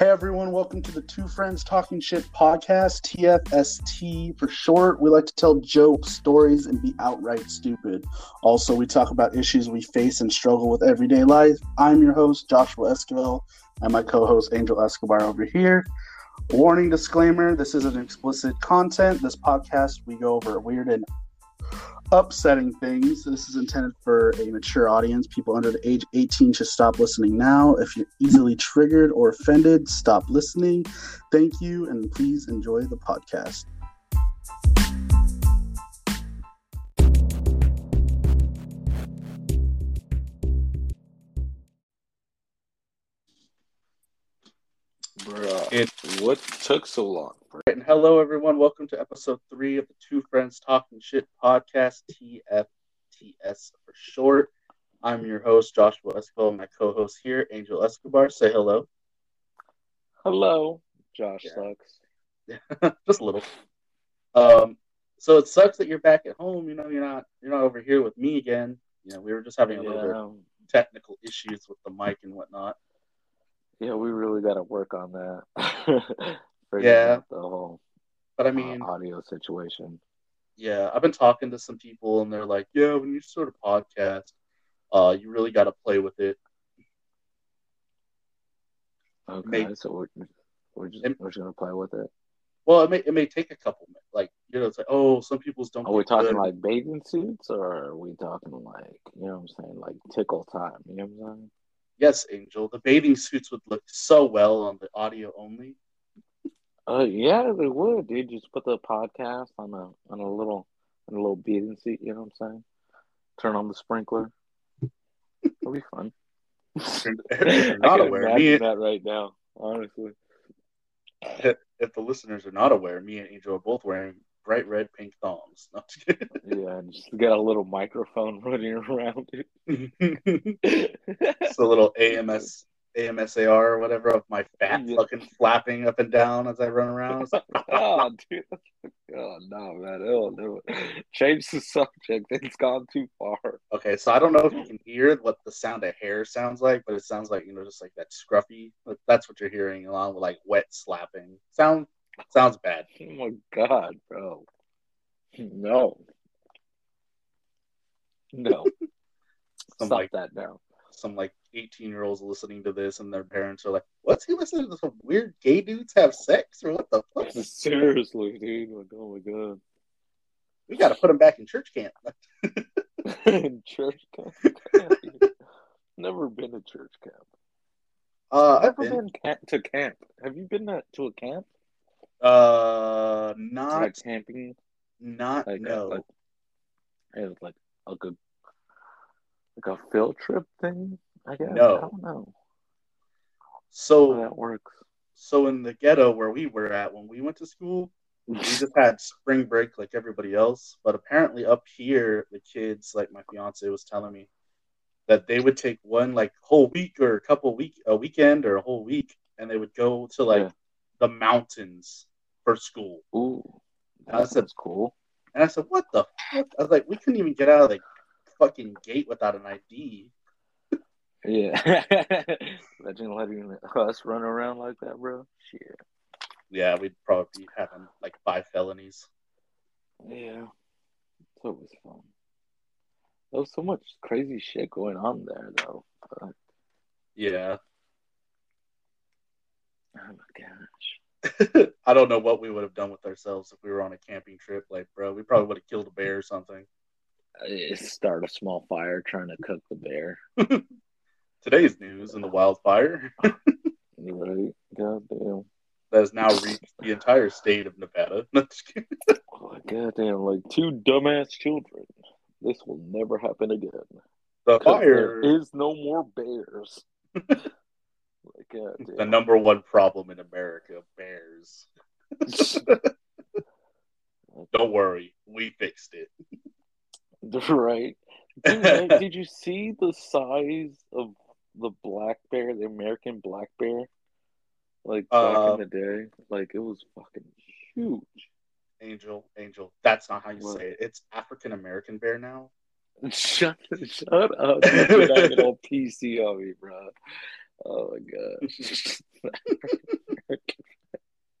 Hey everyone, welcome to the Two Friends Talking Shit podcast, TFST for short. We like to tell jokes, stories, and be outright stupid. Also, we talk about issues we face and struggle with everyday life. I'm your host, Joshua Esquivel, and my co host, Angel Escobar, over here. Warning disclaimer this isn't explicit content. This podcast, we go over weird and upsetting things. This is intended for a mature audience. People under the age 18 should stop listening now. If you're easily triggered or offended, stop listening. Thank you, and please enjoy the podcast. Bruh, it what took so long? And hello, everyone. Welcome to episode three of the Two Friends Talking Shit podcast, TFTS for short. I'm your host, Joshua Escobar, my co host here, Angel Escobar. Say hello. Hello. Josh yeah. sucks. Just a little. Um, so it sucks that you're back at home. You know, you're not you're not over here with me again. You know, we were just having a little bit of technical issues with the mic and whatnot. Yeah, we really got to work on that. yeah, the whole. But I mean, uh, audio situation. Yeah, I've been talking to some people, and they're like, "Yeah, when you sort of podcast, uh, you really got to play with it." Okay, Maybe, so we're we're just it, we're just gonna play with it. Well, it may it may take a couple minutes. Like you know, it's like oh, some people's don't. Are we talking good. like bathing suits, or are we talking like you know what I'm saying, like tickle time? You know what I'm saying? Yes, Angel. The bathing suits would look so well on the audio only. Uh, yeah, they would, dude. Just put the podcast on a on a little on a little bathing suit. You know what I'm saying? Turn on the sprinkler. It'll be fun. not aware, me and, that right now, honestly. If the listeners are not aware, me and Angel are both wearing bright red pink thongs. yeah, and just got a little microphone running around it. it's a little AMS AMSAR or whatever of my fat yeah. fucking flapping up and down as I run around. Like, oh, dude. Oh, no, man. It'll do it. Change the subject. It's gone too far. Okay, so I don't know if you can hear what the sound of hair sounds like, but it sounds like, you know, just like that scruffy. That's what you're hearing along with like wet slapping. Sound sounds bad. Oh my god, bro. No. No. Stop like, that now. Some like 18 year olds listening to this and their parents are like, What's he listening to some weird gay dudes have sex or what the fuck? Seriously, dude. Like, oh my god. We gotta put him back in church camp. in church camp? Never been to church camp. Uh, I've never been, been camp- to camp. Have you been to, to a camp? Uh, not like camping. Not like no. Like, it's like a good, like a field trip thing. I guess. No, I don't know. So that works. So in the ghetto where we were at when we went to school, we just had spring break like everybody else. But apparently up here, the kids, like my fiance was telling me, that they would take one like whole week or a couple week a weekend or a whole week, and they would go to like yeah. the mountains for school. Ooh, that sounds cool. And I said, "What the fuck?" I was like, "We couldn't even get out of the fucking gate without an ID." Yeah, imagine letting us run around like that, bro. Shit. Yeah, we'd probably be having like five felonies. Yeah, it's always fun. There was so much crazy shit going on there, though. But... Yeah. Oh my gosh. I don't know what we would have done with ourselves if we were on a camping trip. Like, bro, we probably would have killed a bear or something. Uh, start a small fire trying to cook the bear. Today's news in the wildfire. right? Goddamn. That has now reached the entire state of Nevada. oh, goddamn, like two dumbass children. This will never happen again. The fire there is no more bears. God, the number one problem in America, bears. Don't worry, we fixed it. Right. Dude, did you see the size of the black bear, the American black bear? Like back uh, in the day? Like it was fucking huge. Angel, Angel. That's not how you what? say it. It's African American bear now. Shut, shut up. You're all PC on me, bro. Oh my gosh.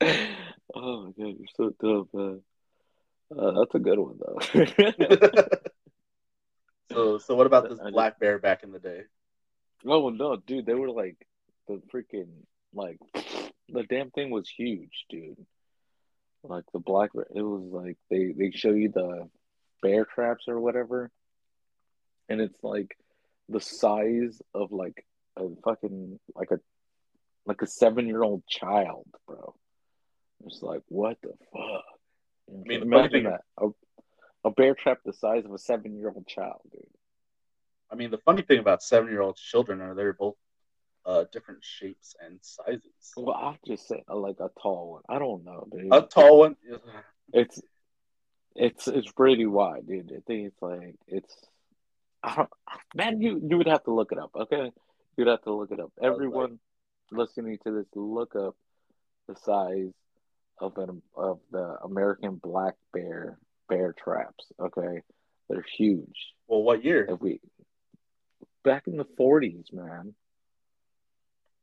oh my god, you're so dumb, man. Uh, that's a good one though. so, so what about this black bear back in the day? oh no, dude, they were like the freaking like the damn thing was huge, dude. Like the black bear, it was like they they show you the bear traps or whatever, and it's like the size of like a fucking like a like a seven year old child, bro. It's like what the fuck? I mean, imagine thing- that a, a bear trap the size of a seven year old child, dude. I mean, the funny thing about seven-year-old children are they're both uh, different shapes and sizes. Well, I'll just say uh, like a tall one. I don't know, dude. A tall one, It's it's it's pretty wide, dude. I think it's like it's. I don't, man, you you would have to look it up, okay? You'd have to look it up. like- Everyone listening to this, look up the size of an of the American black bear bear traps. Okay, they're huge. well, what year? If we back in the forties, man,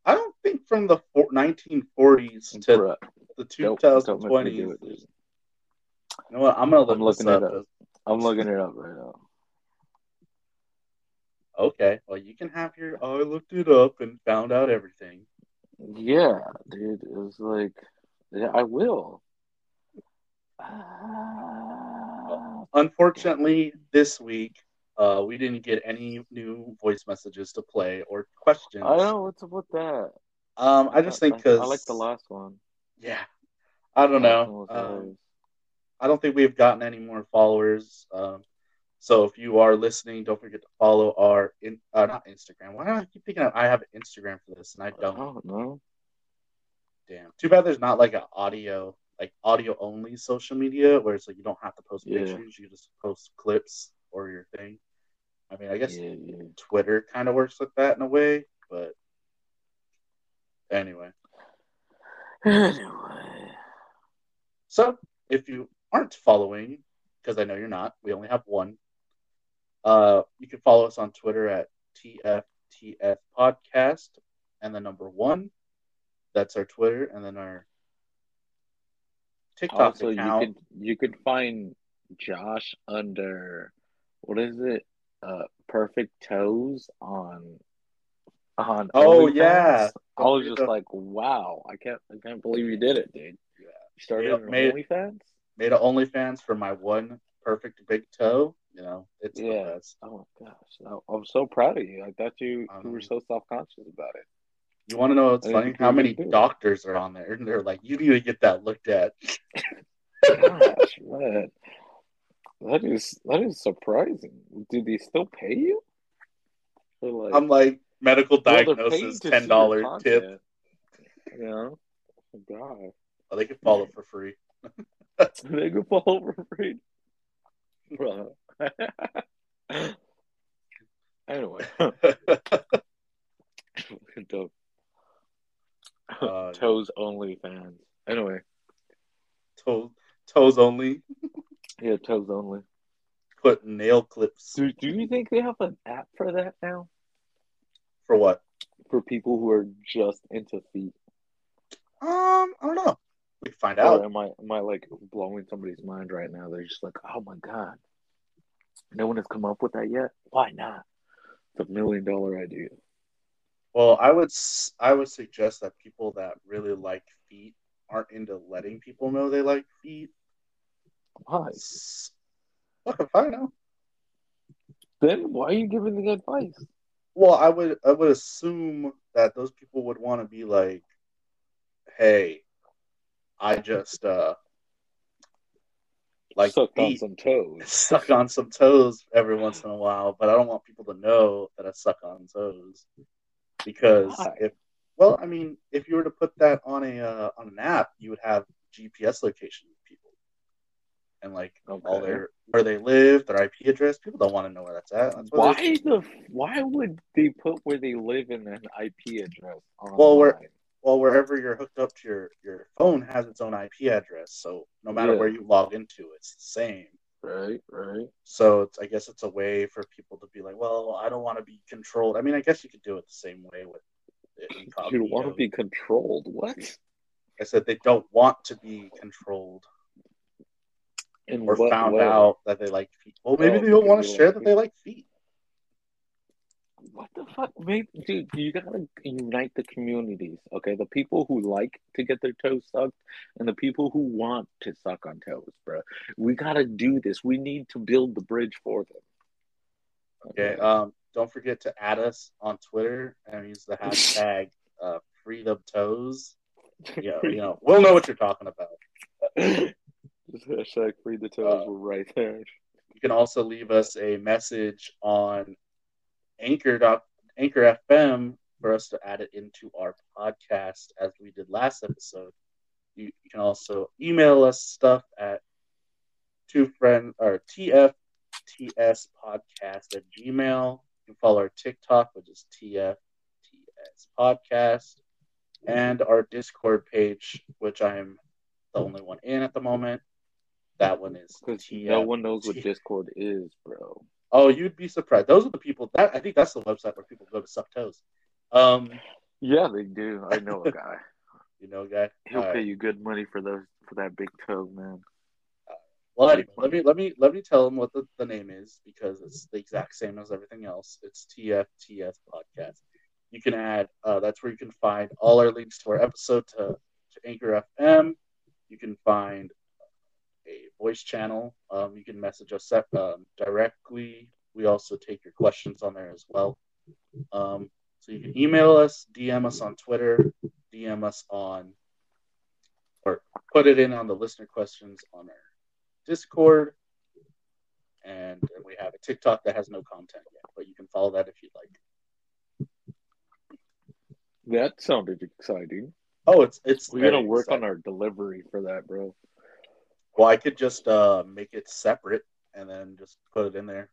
I don't think from the 1940s to Bruh, the don't- don't make me 2020s. do it, dude. You know what? I'm gonna look I'm looking it up. up. I'm looking it up right now. Okay, well, you can have your. Oh, I looked it up and found out everything. Yeah, dude, it was like, yeah, I will. Ah, Unfortunately, this week uh, we didn't get any new voice messages to play or questions. I know what's up with that. Um, I just think I, because I like the last one. Yeah, I don't The last one know. Um. I don't think we've gotten any more followers. Um, so if you are listening, don't forget to follow our in uh, not Instagram. Why do I keep thinking of, I have an Instagram for this and I I don't? don't know. Damn. Too bad there's not like an audio, like audio only social media where it's like you don't have to post Yeah. pictures, you just post clips or your thing. I mean, I guess Yeah, yeah. Twitter kind of works like that in a way, but anyway. Anyway, So if you aren't following, because I know you're not, we only have one. Uh, you can follow us on Twitter at TFTF Podcast and the number one. That's our Twitter, and then our TikTok also you could you could find Josh under what is it? Uh, perfect toes on on. Oh, OnlyFans. yeah. I was just like, wow, I can't I can't believe you did it, dude. Yeah. You started on made- OnlyFans. Made an OnlyFans for my one perfect big toe. You know, it's Yeah. the best. Oh my gosh, I'm so proud of you. I thought you you were Um, so self conscious about it. You want to know what's funny? How many do doctors are on there? And they're like, you need to get that looked at. Gosh, man, that is that is surprising. Do they still pay you? Like, I'm like, medical well, diagnosis, see ten dollar tip. Yeah. Oh God, Oh, they can follow for free. they could follow for free, bro. anyway, dope. Uh, Toes only fans. Anyway, toes, toes only. yeah, toes only. Put nail clips Do Do you think they have an app for that now? for what? For people who are just into feet? Um, I don't know. We find Or out. am I am I like blowing somebody's mind right now? They're just like, oh my god, no one has come up with that yet. Why not? It's a million dollar idea. Well, I would I would suggest that people that really like feet aren't into letting people know they like feet. Why? Look, if I know. Then why are you giving the advice? Well, I would I would assume that those people would want to be like, "Hey, I just uh like Sucked on some toes. suck on some toes every once in a while, but I don't want people to know that I suck on toes because Why? if well, I mean, if you were to put that on a uh, on an app, you would have GPS location of people and like all their where they live, their IP address. People don't want to know where that's at. That's why the why would they put where they live in an IP address online? Well, we're- well, wherever you're hooked up to your your phone has its own IP address, so no matter Yeah. where you log into, it's the same. right, right. So it's, I guess it's a way for people to be like, well, I don't want to be controlled. I mean, I guess you could do it the same way with You want to be controlled? What? I said they don't want to be controlled In or found way? out that they like feet. Well, maybe Oh, they don't want to share like that they like feet. What the fuck, mate? Dude, you gotta unite the communities, okay? The people who like to get their toes sucked and the people who want to suck on toes, bro. We gotta do this. We need to build the bridge for them. Okay. Um, don't forget to add us on Twitter and use the hashtag uh, Freedom Toes. You know, you know, we'll know what you're talking about. Just hashtag free the toes. Uh, We're right there. You can also leave us a message on Anchor dot Anchor FM for us to add it into our podcast as we did last episode. You, you can also email us stuff at two friend or TFTS podcast at Gmail. You can follow our TikTok, which is TFTS podcast, and our Discord page, which I'm the only one in at the moment. That one is Because TF no one knows what Discord is, bro. Oh, you'd be surprised. Those are the people that I think that's the website where people go to suck toes. Um, Yeah, they do. I know a guy. you know, a guy. He'll All pay right. you good money for those for that big toe, man. Well, anyway, let me let me let me tell them what the, the name is because it's the exact same as everything else. It's TFTS podcast. You can add. Uh, that's where you can find all our links to our episode to, to Anchor FM. You can find a voice channel. Um, you can message us um, directly. We also take your questions on there as well. Um, so you can email us, DM us on Twitter, DM us on, or put it in on the listener questions on our Discord. And we have a TikTok that has no content yet, but you can follow that if you'd like. That sounded exciting. Oh, it's it's. We're gonna work on our delivery for that, bro. Well, I could just uh, make it separate and then just put it in there.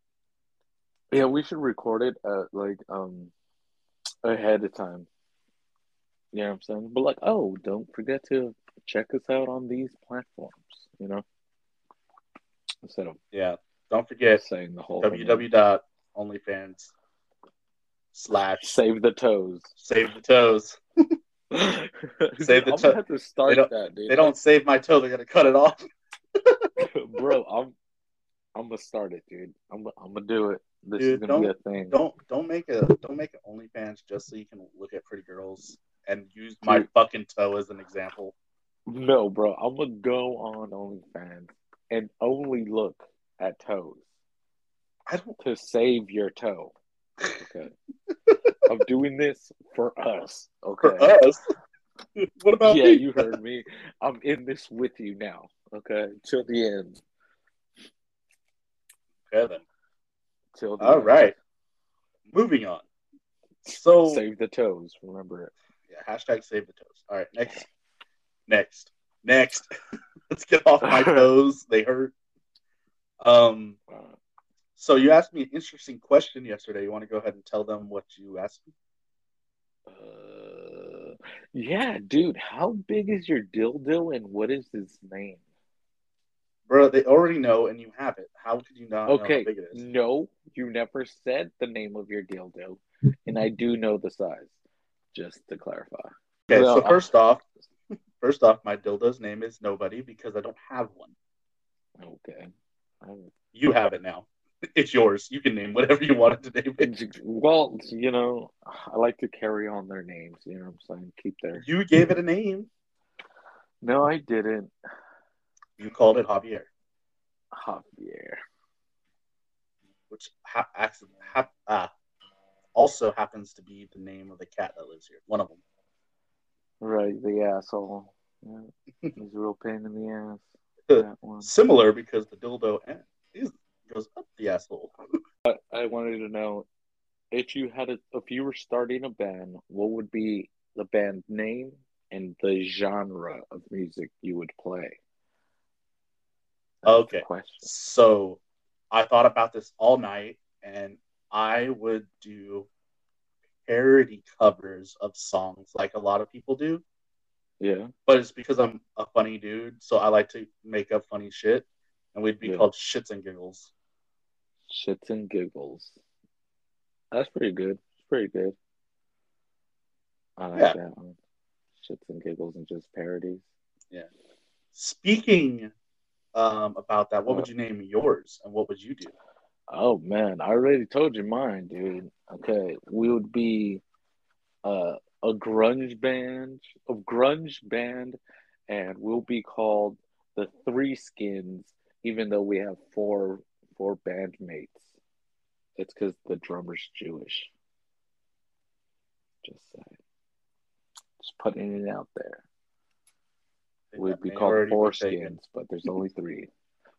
Yeah, we should record it at like um ahead of time. You know what I'm saying? But like, oh, don't forget to check us out on these platforms, you know? Instead of Yeah. Don't forget saying the whole thing. www.onlyfans slash Save the toes. save the toes. Save the I'm toe- gonna have to start don't- that, dude. They don't save my toe; they're gonna cut it off. Bro. I'm I'm gonna start it, dude. I'm I'm gonna do it. This Dude, is gonna be a thing. Don't don't make a don't make an OnlyFans just so you can look at pretty girls and use my Dude. fucking toe as an example. No, bro. I'm gonna go on OnlyFans and only look at toes I don't. to save your toe. Okay. I'm doing this for us. Okay. For us. what about yeah, me? you heard me. I'm in this with you now. Okay. Till the end. Kevin. Till the All end. right. Moving on. So Save the toes. Remember it. yeah, hashtag save the toes. All right, next, next, next. Let's get off my toes. They hurt. Um. So you asked me an interesting question yesterday. You want to go ahead and tell them what you asked me? uh, yeah, dude. How big is your dildo and what is his name? Bro, they already know and you have it. How could you not know Okay, how big it is? no, you never said the name of your dildo, and I do know the size. Just to clarify. Okay, Well, so first off, first off, my dildo's name is nobody because I don't have one. Okay. I'm- You have it now. It's yours. You can name whatever you wanted to name it. Well, you know, I like to carry on their names. You know what I'm saying? Keep their. You gave it a name. No, I didn't. You called it Javier, Javier. which ha- ha- uh, also happens to be the name of the cat that lives here. One of them. Right, the asshole. Yeah, he's a real pain in the ass. Similar because the dildo end is goes up the asshole. I wanted to know if you had a, if you were starting a band, what would be the band name and the genre of music you would play? Okay. So I thought about this all night, and I would do parody covers of songs like a lot of people do. Yeah. But it's because I'm a funny dude, so I like to make up funny shit, and we'd be Yeah. called shits and giggles. Shits and giggles. That's pretty good. It's pretty good. I like Yeah. that one. Shits and giggles and just parodies. Yeah. Speaking um, about that, what would you name yours, and what would you do? Oh man, I already told you mine, dude. Okay, we would be uh, a grunge band, a grunge band, and we'll be called the Three Skins, even though we have four four bandmates. It's because the drummer's Jewish. Just saying. Just putting it out there. I think We'd be called four skins, but there's only three.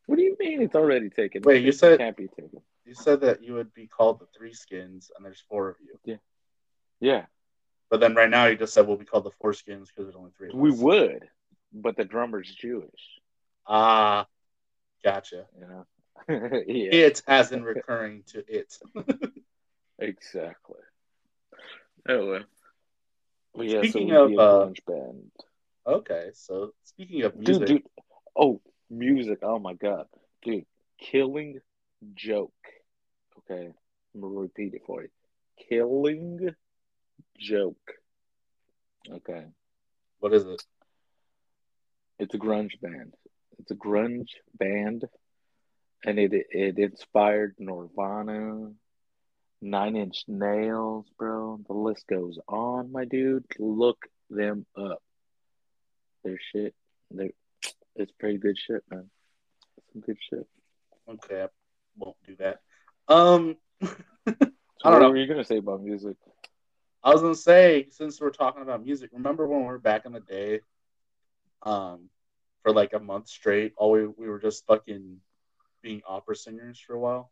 What do you mean it's already taken? Wait, you It said- can't be taken. You said that you would be called the Three Skins, and there's four of you. Yeah, Yeah. But then right now you just said we'll be called the Four Skins because there's only three. Of we us. would, but the drummer's Jewish. Ah, gotcha. You know. yeah, It as in recurring to it. exactly. Oh well. But yeah, Speaking so we'd be of, uh, band. Okay, so speaking of music, Dude, dude. Oh, music. Oh my god, dude. Killing joke. Okay, I'm gonna repeat it for you. Killing joke. Okay. what is it? It's a grunge band. It's a grunge band, and it it inspired Nirvana, Nine Inch Nails, bro. The list goes on, my dude. Look them up. Their shit, They're, it's pretty good shit, man. Some good shit. Okay, I won't do that. Um, So I don't know. were you gonna say about music? I was gonna say since we're talking about music, remember when we were back in the day, um, for like a month straight, all we we were just fucking being opera singers for a while.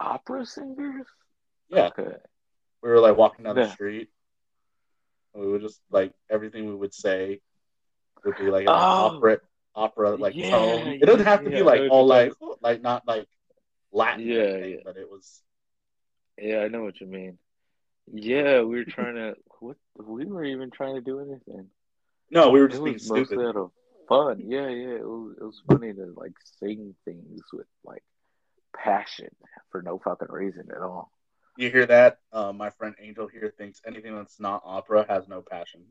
Opera singers? Yeah, Okay. we were like walking down the Yeah. street. We would just like everything we would say would be like an Oh. opera opera like Yeah, tone. It doesn't have to yeah, be like all like you're like not like Latin, Yeah, anything, yeah. but it was Yeah, I know what you mean. Yeah, we were trying to. What we were even trying to do anything. no, we were It just being was mostly stupid. out of fun. Yeah, yeah. It was. It was funny to like sing things with like passion for no fucking reason at all. You hear that? Uh, my friend Angel here thinks anything that's not opera has no passion.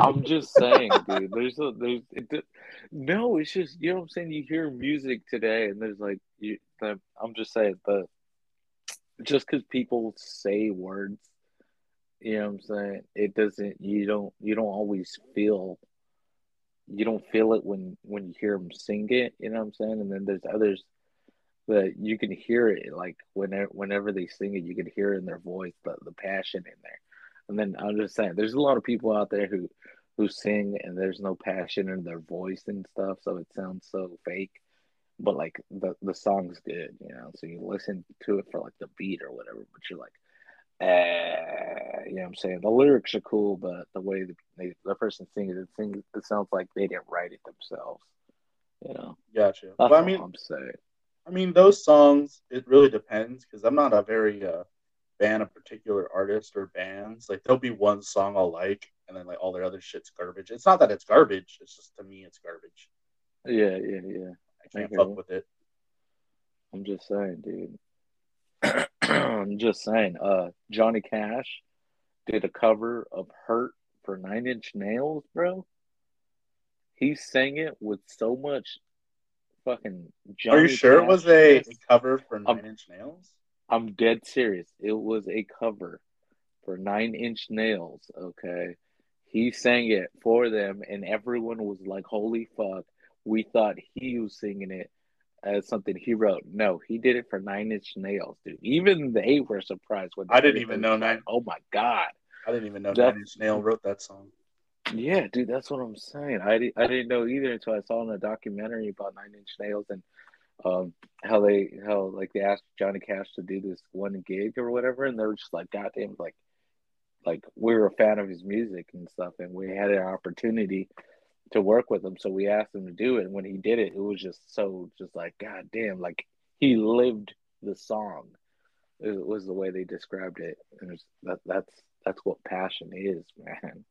I'm just saying, dude. There's a there's it, no. It's just you know what I'm saying. You hear music today, and there's like you. The, I'm just saying, but just because people say words, you know what I'm saying. It doesn't. You don't. You don't always feel. You don't feel it when when you hear them sing it. You know what I'm saying. And then there's others that you can hear it like whenever whenever they sing it, you can hear it in their voice the the passion in there. And then I'm just saying, there's a lot of people out there who who sing and there's no passion in their voice and stuff, so it sounds so fake. But like the the song's good, you know. So you listen to it for like the beat or whatever, but you're like, eh, you know what I'm saying? The lyrics are cool, but the way the, they, the person sings it, sings, it sounds like they didn't write it themselves. You know, Gotcha. that's Well, I mean, I'm saying. I mean, those songs. It really depends because I'm not a very uh, fan of particular artists or bands. Like there'll be one song I'll like, and then like all their other shit's garbage. It's not that it's garbage. It's just to me, it's garbage. Yeah, yeah, yeah. I can't hear fuck you. with it. I'm just saying, dude. I'm just saying. Uh, Johnny Cash did a cover of "Hurt" for Nine Inch Nails, bro. He sang it with so much fucking. Johnny Are you sure it was a, a cover for Um, Nine Inch Nails? I'm dead serious. It was a cover for Nine Inch Nails. Okay, he sang it for them, and everyone was like, "Holy fuck!" We thought he was singing it as something he wrote. No, he did it for Nine Inch Nails, dude. Even they were surprised when I didn't even know Nine- Oh my god! I didn't even know That- Nine Inch Nail wrote that song. Yeah, dude, that's what I'm saying. I, I didn't know either until I saw in a documentary about Nine Inch Nails and um how they how like they asked Johnny Cash to do this one gig or whatever, and they were just like, goddamn, like like we were a fan of his music and stuff, and we had an opportunity to work with him, so we asked him to do it. And when he did it, it was just so just like goddamn, like he lived the song. It was the way they described it, and it's, that that's that's what passion is, man.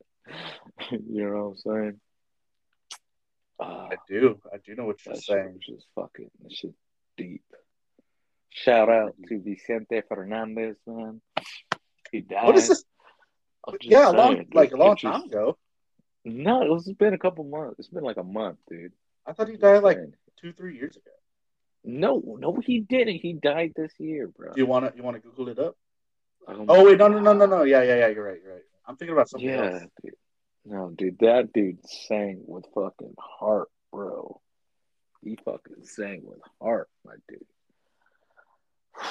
you know what I'm saying? Uh, I do. I do know what you're shit saying. was just fucking that shit deep. Shout out to Vicente Fernandez, man. He died. What is this? Yeah, a long, saying, like a long time ago. No, it's been a couple months. It's been like a month, dude. I thought he died like two, three years ago. No, no, he didn't. He died this year, bro. Do you want to you want to Google it up? Um, Oh wait, no, no, no, no, no. Yeah, yeah, yeah. You're right. You're right. I'm thinking about something Yeah, else. dude. No, dude, that dude sang with fucking heart, bro. He fucking sang with heart, my dude.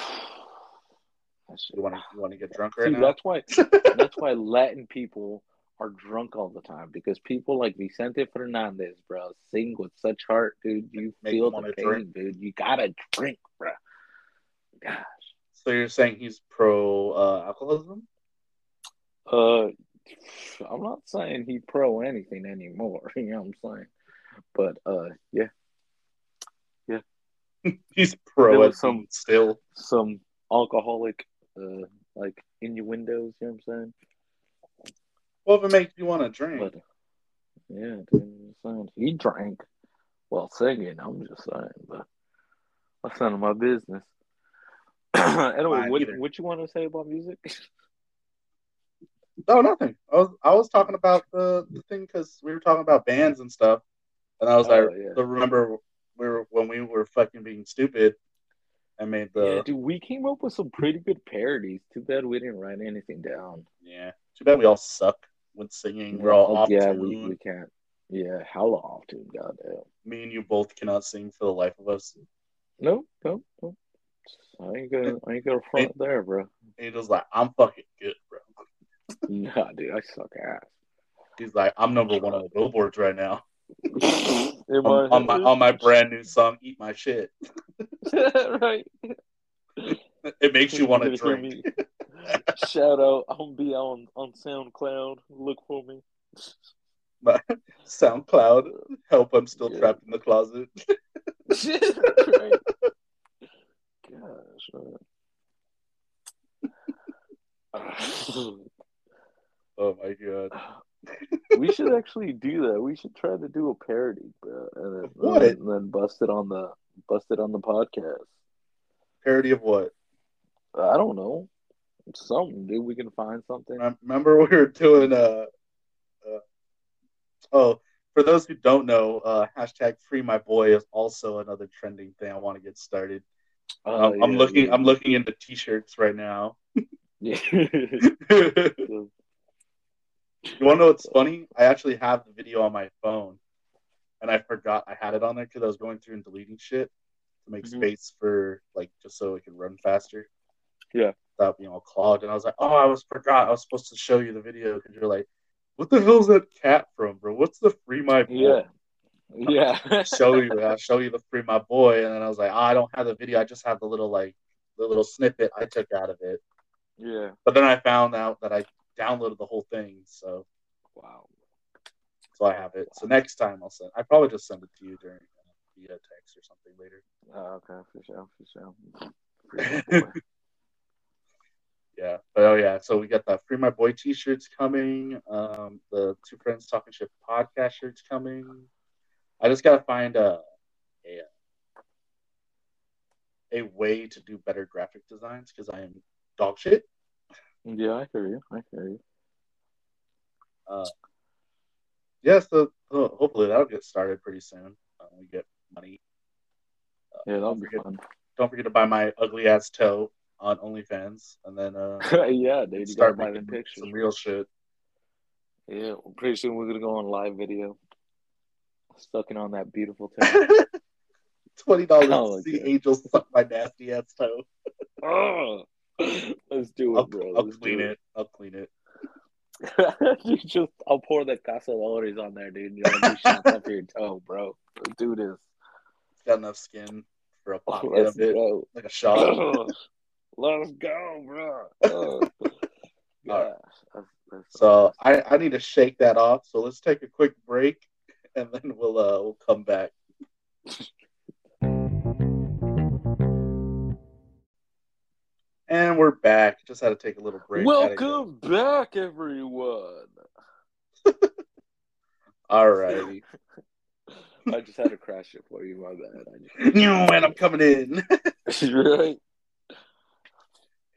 That shit- You want to you want to get drunk right See, now? that's why that's why Latin people are drunk all the time because people like Vicente Fernandez, bro, sing with such heart, dude. You Make feel the pain, drink. dude. You gotta drink, bro. Gosh. So you're saying he's pro uh, alcoholism? Uh, I'm not saying he pro anything anymore. You know what I'm saying? But uh, yeah, yeah, He's pro at some- still. some alcoholic, uh, like innuendos. You know what I'm saying? Well, if it makes you want to drink, But yeah, dude, I'm saying he drank while singing. I'm just saying, but that's none of my business. anyway, what, either. what you want to say about music? no, nothing. I was I was talking about the, the thing because we were talking about bands and stuff, and I was Oh, like, yeah. remember we were when we were fucking being stupid and made the yeah, dude, we came up with some pretty good parodies. Too bad we didn't write anything down. yeah. Too bad we all suck with singing. We're all off yeah, we, we can't. Yeah, hella off tune, goddamn. Me and you both cannot sing for the life of us. No, no, no. I ain't gonna, I ain't gonna front there, bro. Angel's like, I'm fucking good, bro. Nah, dude, I suck ass. He's like, I'm number one on the billboards right now on, on my on my brand new song, "Eat My Shit." right. It makes you want to drink. hear me. Shout out, I'm gonna be on on SoundCloud. Look for me. SoundCloud, help! I'm still Yeah. trapped in the closet. right. Gosh. man. Oh my god! we should actually do that. We should try to do a parody, bro, and then, What? and then bust it on the bust it on the podcast. Parody of what? I don't know, something, dude. We can find something. Rem- Remember we were doing uh, uh oh for those who don't know, uh hashtag free my boy is also another trending thing I want to get started. Uh, Um, I'm looking yeah. I'm looking into t-shirts right now. Yeah. you want to know what's funny? I actually have the video on my phone, and I forgot I had it on there because I was going through and deleting shit to make Mhm. space for like just so it can run faster. Yeah. Without being all clogged, and I was like, "Oh, I was forgot. I was supposed to show you the video because you're like, what the hell's that cat from, bro? What's the free my boy?" yeah. Yeah. I'll show you. I'll show you the free my boy, and then I was like, oh, I don't have the video. I just have the little like the little snippet I took out of it. yeah. But then I found out that I downloaded the whole thing, so Wow. so I have it. So next time I'll send. I probably just send it to you during uh, via text or something later. Oh, okay, for sure, for sure. Free my boy. Yeah, but oh yeah. So we got the free my boy T-shirts coming. Um, the two friends talking shit podcast shirts coming. I just gotta find a a a way to do better graphic designs because I am dog shit. Yeah, I hear you. I hear you. Uh, yeah, so uh, hopefully that'll get started pretty soon. Uh, we get money. Uh, Yeah, that'll don't be forget, fun. Don't forget to buy my ugly ass toe on OnlyFans, and then uh, yeah, dude, start buy the making pictures. some real shit. Yeah, well, pretty soon we're gonna go on live video. Sucking on that beautiful toe. Twenty dollars Oh, to see okay. angels suck my nasty ass toe. oh, let's do it, I'll, bro. I'll Let's clean do it. I'll clean it. you just, I'll pour the Cazadores on there, dude. You're gonna be shots up your toe, bro. Let's do this. It's got enough skin for a pocket of it, go. like a shot. Let's go, bro. Oh, gosh. That's, that's so I, I need to shake that off. So let's take a quick break, and then we'll uh we'll come back. And we're back. Just had to take a little break. Had to go. Welcome back, everyone. Alrighty. I just had to crash it for you. My bad. I just... and I'm coming in. right.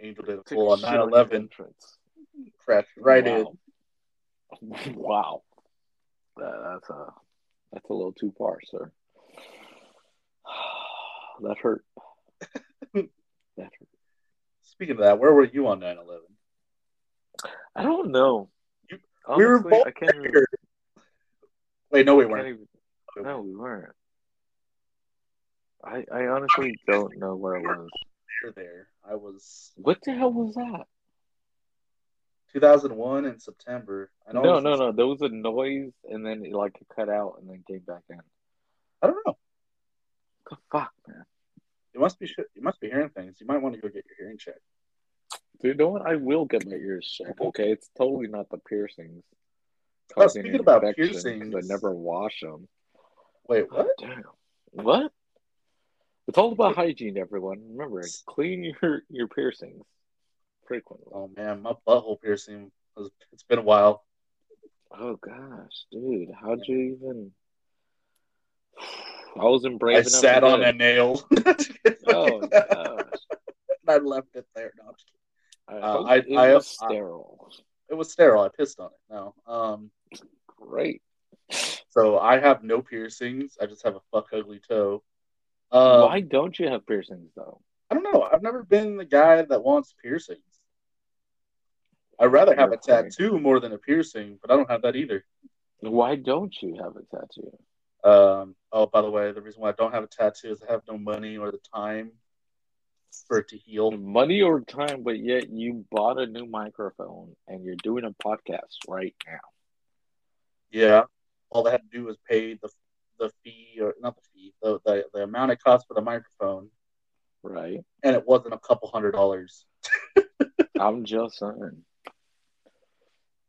Angel did a full on 9 11. entrance. Crash right in. wow. wow. That, that's a that's a little too far, sir. that hurt. that hurt. Speaking of that, where were you on 9 11? I don't know. You- we were both I can't even. Wait, no, we weren't. even- no, we weren't. I I honestly don't know where I was. There. I was What the hell was that? 2001 in September. I know. No, no, no. There was a noise, and then it like it cut out, and then came back in. I don't know. What the fuck, man? You must be you must be hearing things. You might want to go get your hearing checked. Dude, you know what? I will get my ears checked. Okay, it's totally not the piercings. Oh, speaking about piercings- I never wash them. Wait, what? Damn. What? It's all about hygiene, everyone. Remember, clean your your piercings frequently. Oh man, my butthole piercing. Was, it's been a while. Oh gosh, dude, how'd you even? I was embracing. I embracing. sat on a nail. Oh gosh, I left it there. No, kidding. Uh, I- it I- was I- sterile. It was sterile. I pissed on it. No. Um. Great. So I have no piercings. I just have a fuck ugly toe. Um, Why don't you have piercings though? I don't know. I've never been the guy that wants piercings. I'd rather have You're a crazy. tattoo more than a piercing, but I don't have that either. Why don't you have a tattoo? Um, oh, by the way, the reason why I don't have a tattoo is I have no money or the time for it to heal. Money or time, but yet you bought a new microphone and you're doing a podcast right now. Yeah, all I had to do was pay the the fee or not the fee, the the, the amount it cost for the microphone, Right. and it wasn't a couple hundred dollars. I'm just saying.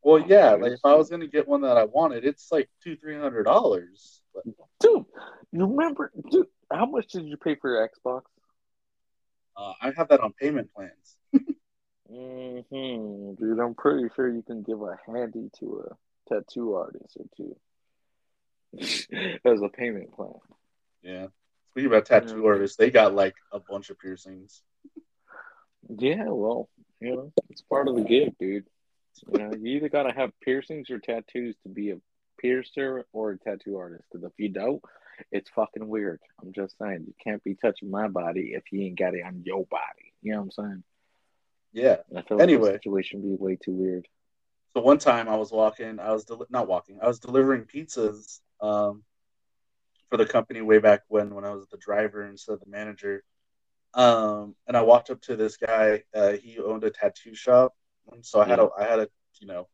Well, yeah, like if I was gonna get one that I wanted, it's like two three hundred dollars. Dude, you remember dude, how much did you pay for your Xbox? Uh, I have that on payment plans. hmm Dude, I'm pretty sure you can give a handy to a tattoo artist or two. As a payment plan. Yeah. Speaking about tattoo Yeah. artists, they got like a bunch of piercings. Yeah, well, you know, it's part of the gig, dude. You know, you either gotta have piercings or tattoos to be a piercer or a tattoo artist. Because if you don't, it's fucking weird. I'm just saying, you can't be touching my body if you ain't got it on your body. You know what I'm saying? Yeah. I feel like Anyway. situation be way too weird. So one time I was walking, I was deli- not walking, I was delivering pizzas um, for the company way back when, when I was the driver instead of the manager. Um, and I walked up to this guy. Uh, he owned a tattoo shop, and so I had a, I had a, you know,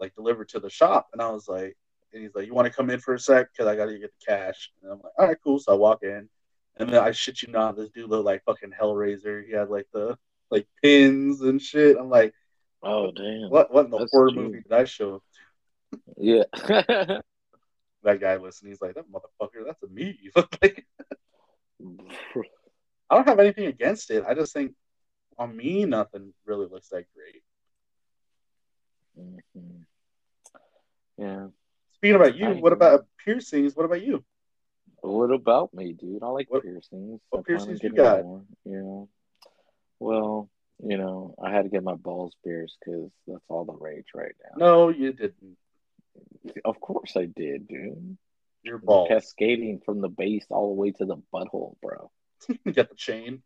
like delivered to the shop, and I was like, and he's like, "You want to come in for a sec? Because I got to get the cash." And I'm like, "All right, cool." So I walk in, and then I shit you not, this dude looked like fucking Hellraiser. He had like the like pins and shit. I'm like, Oh damn. what what in the That's horror cute. movie did I show Yeah. that guy listen? He's like, that motherfucker, that's a me. Like, I don't have anything against it. I just think on me, nothing really looks that great. Mhm. Yeah. Speaking about you, I what about piercings? What about you? What about me, dude? I like What- piercings. what piercings you got? More, you know. Well, you know, I had to get my balls pierced because that's all the rage right now. No, you didn't. Of course I did, dude. Your balls. Cascading from the base all the way to the butthole, bro. you got the chain.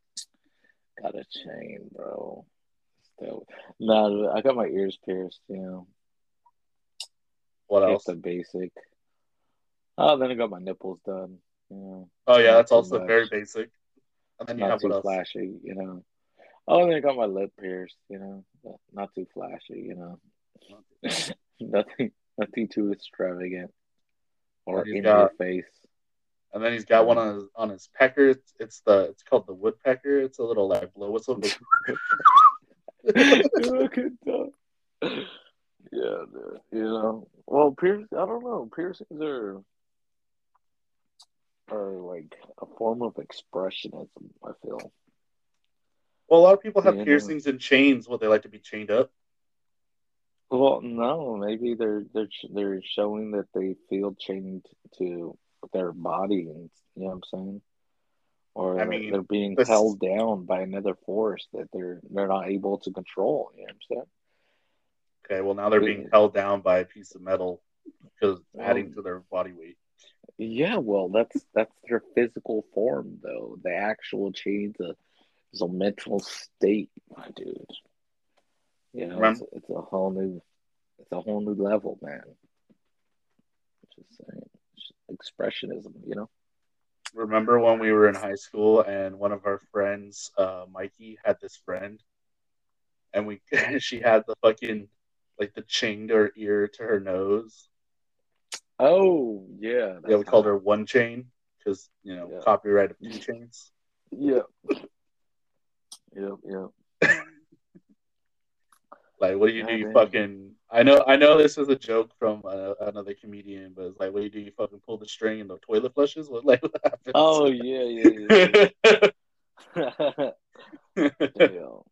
Got a chain, bro. Still, no, I got my ears pierced. You know, What else? the basic. Oh, then I got my nipples done. You know, Oh yeah, that's also much. very basic. And then you not have too what else? flashy, you know. Oh, and then I got my lip pierced, you know. Not too flashy, you know. nothing, nothing too extravagant or in got- your face. And then he's got one on his on his pecker. It's, it's the it's called the woodpecker. It's a little like blow whistle. Yeah, dude. You know. Well, pierce. I don't know. Piercings are are like a form of expressionism. I feel. well, a lot of people have Yeah. piercings and chains. What they like to be chained up. Well, no, maybe they're they're they're showing that they feel chained to their body, and you know what I'm saying, or I mean, they're being this- held down by another force that they're they're not able to control. You know what I'm saying? Okay, well now they're being held down by a piece of metal because adding to their body weight. Yeah, well, that's that's their physical form, though. The actual change is a, is a mental state, my dude. You know, it's, it's, a whole new, it's a whole new level, man. Just saying, expressionism, you know. Remember when we were in high school and one of our friends, uh, Mikey, had this friend, and we she had the fucking like the chain to her ear to her nose. Oh yeah, yeah. We called her one chain because you know yeah. copyright of two chains. Yeah. Yep. Yep. like, what do you do? You fucking. I know. I know this is a joke from uh, another comedian, but it's like, what do you do? You fucking pull the string and the toilet flushes. What like what happens? Oh yeah, yeah, yeah. Damn.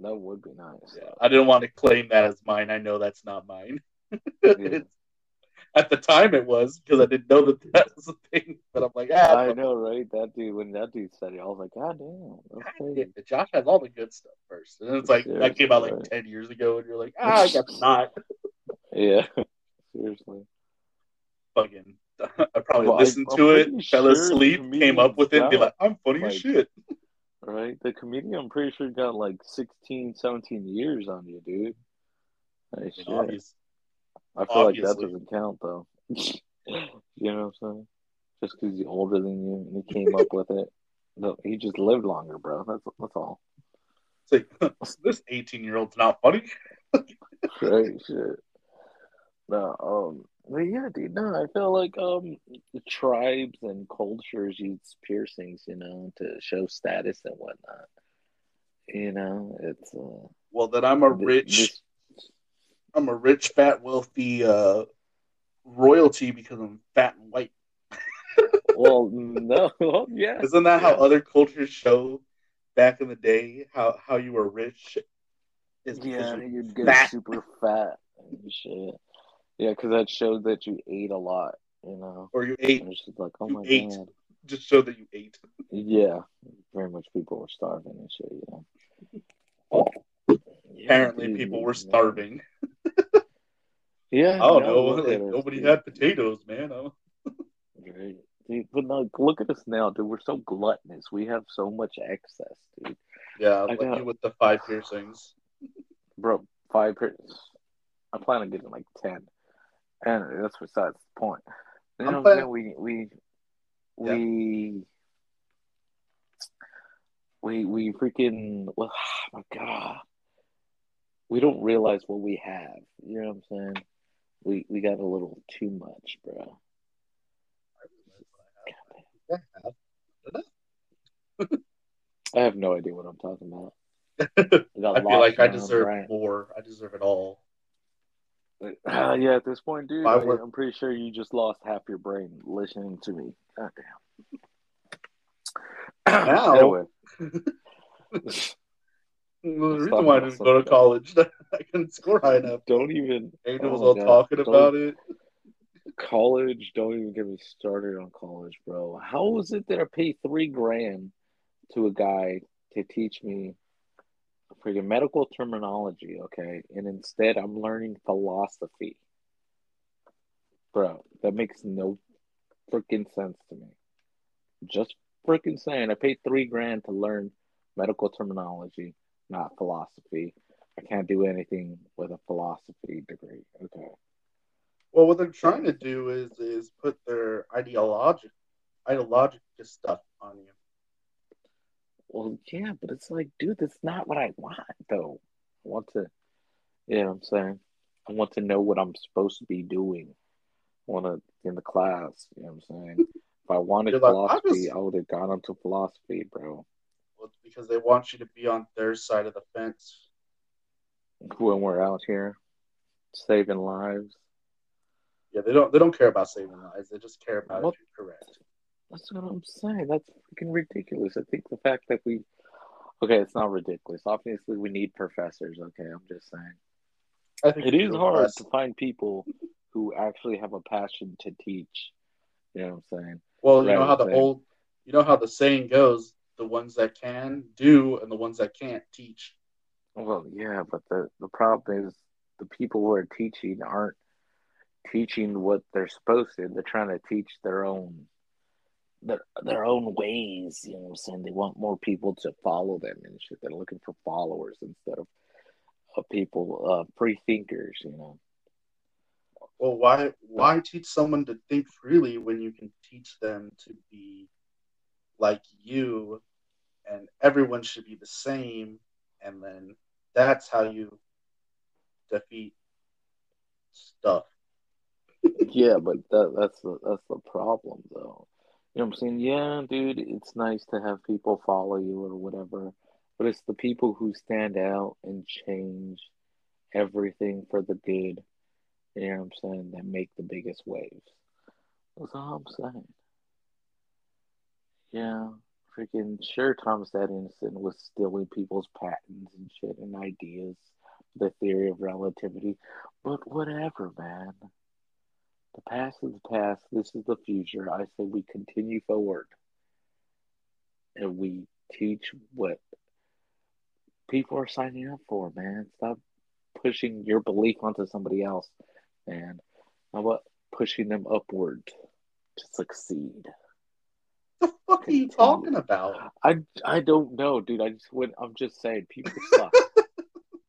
That would be nice. Yeah, I didn't want to claim that as mine. I know that's not mine. yeah. At the time, it was because I didn't know that that was a thing. But I'm like, ah, I know, right? That dude, when that dude said it, I was like, God damn. Okay. Josh has all the good stuff first, and it's like Seriously, that came out like right. ten years ago, and you're like, ah, I guess not. yeah, seriously. Fucking, I probably well, listened I, to it, sure fell asleep, came up with it, and be like, I'm funny like, as shit. Right? The comedian, I'm pretty sure, got like 16, 17 years on you, dude. Nice shit. Obvious. I feel Obviously. like that doesn't count, though. you know what I'm saying? Just because he's older than you and he came up with it. No, he just lived longer, bro. That's that's all. It's like this 18 year old's not funny. right, shit. No, um, but yeah, dude. No, I feel like um, the tribes and cultures use piercings, you know, to show status and whatnot. You know, it's uh. Well, then I'm a rich. This, I'm a rich, fat, wealthy uh, royalty because I'm fat and white. well, no, well, yeah. Isn't that yeah. how other cultures show back in the day how how you were rich? Is yeah, you'd get fat. super fat and shit. Yeah, because that showed that you ate a lot, you know. Or you ate. it's just like, oh my ate. god. Just show that you ate. Yeah, very much people were starving and shit, you know. Yeah, Apparently, dude, people were starving. yeah. I don't know. Like, nobody dude. had potatoes, man. Oh. right. Dude, but no, look at us now, dude. We're so gluttonous. We have so much excess, dude. Yeah, I like got, you with the five piercings. Bro, five piercings. I plan on getting like ten and that's besides the point. You know what I'm saying? We we we we we freaking well, oh my god, we don't realize what we have. You know what I'm saying? We we got a little too much, bro. I have no idea what I'm talking about. I, I feel like I deserve more. I deserve it all. Uh, yeah, at this point, dude, I, am pretty sure you just lost half your brain listening to me. God damn. Now, anyway. the reason why I didn't go to college, I couldn't score high enough. Don't even. Angel was oh all God. talking don't, about it. College, don't even get me started on college, bro. How was it that I paid three grand to a guy to teach me your medical terminology, okay? And instead, I'm learning philosophy. Bro, that makes no freaking sense to me. Just freaking saying, I paid three grand to learn medical terminology, not philosophy. I can't do anything with a philosophy degree. Okay. Well, what they're trying to do is is put their ideological ideological stuff on you. Well, yeah, but it's like, dude, that's not what I want, though. I want to, you know what I'm saying? I want to know what I'm supposed to be doing. I want to, in the class, you know what I'm saying? if I wanted You're philosophy, like, I, just... I would have gone into philosophy, bro. Well, because they want you to be on their side of the fence. When we're out here saving lives. Yeah, they don't. They don't care about saving lives. They just care about what? if you're correct. That's what I'm saying. That's freaking ridiculous. I think the fact that we, okay, it's not ridiculous. Obviously, we need professors. Okay, I'm just saying. I think it is hard to find people who actually have a passion to teach. You know what I'm saying? Well, you know how the old, you know how the saying goes: the ones that can do, and the ones that can't teach. Well, yeah, but the the problem is the people who are teaching aren't teaching what they're supposed to. They're trying to teach their own their their own ways. You know what I'm saying? They want more people to follow them and shit. They're looking for followers instead of, of people, uh, free thinkers. You know. Well, why why teach someone to think freely when you can teach them to be like you, and everyone should be the same, and then that's how you defeat stuff. yeah, but that, that's the that's the problem, though. You know what I'm saying? Yeah, dude, it's nice to have people follow you or whatever, but it's the people who stand out and change everything for the good. You know what I'm saying? That make the biggest waves. That's all I'm saying. Yeah, freaking sure Thomas Edison was stealing people's patents and shit and ideas, the theory of relativity, but whatever, man. The past is the past. This is the future. I say we continue forward and we teach what people are signing up for, man. Stop pushing your belief onto somebody else, man. How about pushing them upward to succeed? The fuck continue. are you talking about? I I don't know, dude. I just went. I'm just saying, people suck.